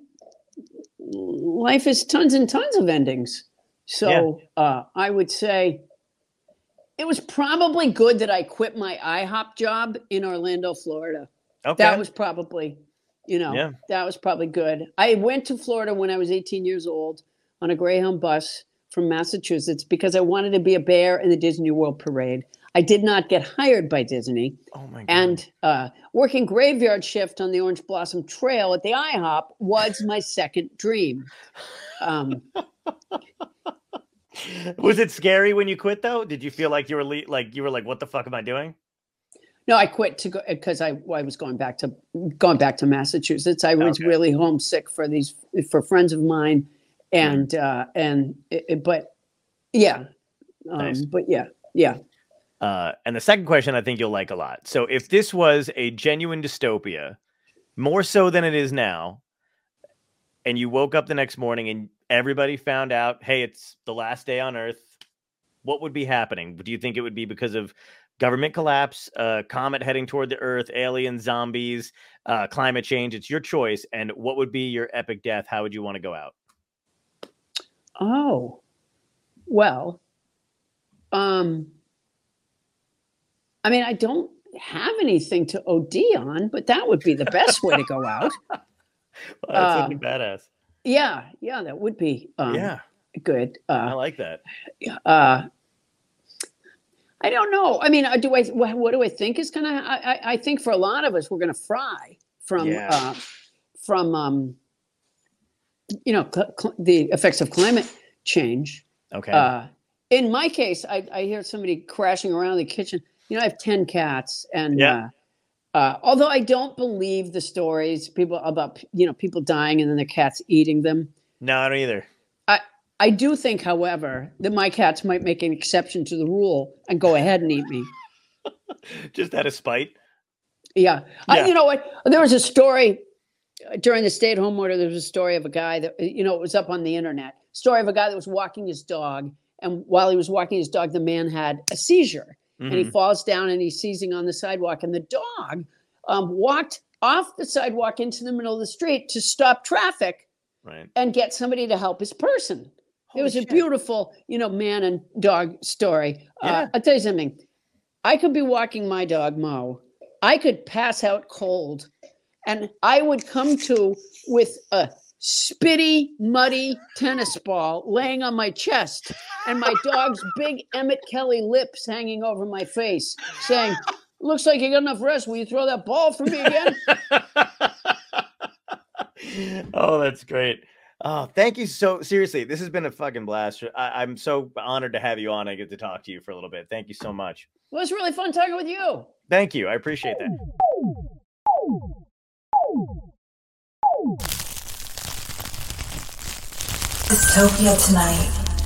life is tons and tons of endings. So uh, I would say it was probably good that I quit my IHOP job in Orlando, Florida. okay. That was probably, you know, Yeah. that was probably good. I went to Florida when I was 18 years old on a Greyhound bus from Massachusetts because I wanted to be a bear in the Disney World parade. I did not get hired by Disney, oh my god. and uh, working graveyard shift on the Orange Blossom Trail at the IHOP was my second dream. Um, was it scary when you quit though? Did you feel like you were le- like you were like, what the fuck am I doing? No, I quit to go because I I was going back to going back to Massachusetts. I was Okay. really homesick for these for friends of mine, and uh, and it, but yeah, um, Nice. but yeah, yeah. Uh, and the second question I think you'll like a lot. So, if this was a genuine dystopia, more so than it is now, and you woke up the next morning and everybody found out, hey, it's the last day on Earth, what would be happening? Do you think it would be because of government collapse, uh, comet heading toward the Earth, aliens, zombies, uh, climate change? It's your choice. And what would be your epic death? How would you want to go out? Oh, well, um, I mean, I don't have anything to OD on, but that would be the best way to go out. Well, that's Uh, badass. Yeah, yeah, that would be um, yeah, good. I Uh, like that. uh, I don't know. I mean, uh, do I? What, do I think is gonna? I, I, I think for a lot of us, we're gonna fry from Yeah. uh, from um, you know cl- cl- the effects of climate change. Okay. Uh, in my case, I, I hear somebody crashing around the kitchen. You know, I have ten cats, and Yeah. uh, uh, although I don't believe the stories people about you know people dying and then the cats eating them, no, I don't either. I I do think, however, that my cats might make an exception to the rule and go ahead and eat me. Just out of spite. Yeah. Yeah. I, you know what? There was a story during the stay at home order. There was a story of a guy that, uh, you know, it was up on the internet. Story of a guy that was walking his dog. And while he was walking his dog, the man had a seizure and he Mhm. falls down and he's seizing on the sidewalk. And the dog um, walked off the sidewalk into the middle of the street to stop traffic Right. and get somebody to help his person. it Holy was a beautiful, you know, man and dog story. Yeah. Uh, I'll tell you something. I could be walking my dog Mo. I could pass out cold, and I would come to with a spitty, muddy tennis ball laying on my chest, and my dog's big Emmett Kelly lips hanging over my face, saying, "Looks like you got enough rest. Will you throw that ball for me again?" oh, that's great. Oh, thank you so seriously. This has been a fucking blast. I, I'm so honored to have you on. I get to talk to you for a little bit. Thank you so much. Well, it was really fun talking with you. Thank you. I appreciate that. Dystopia tonight.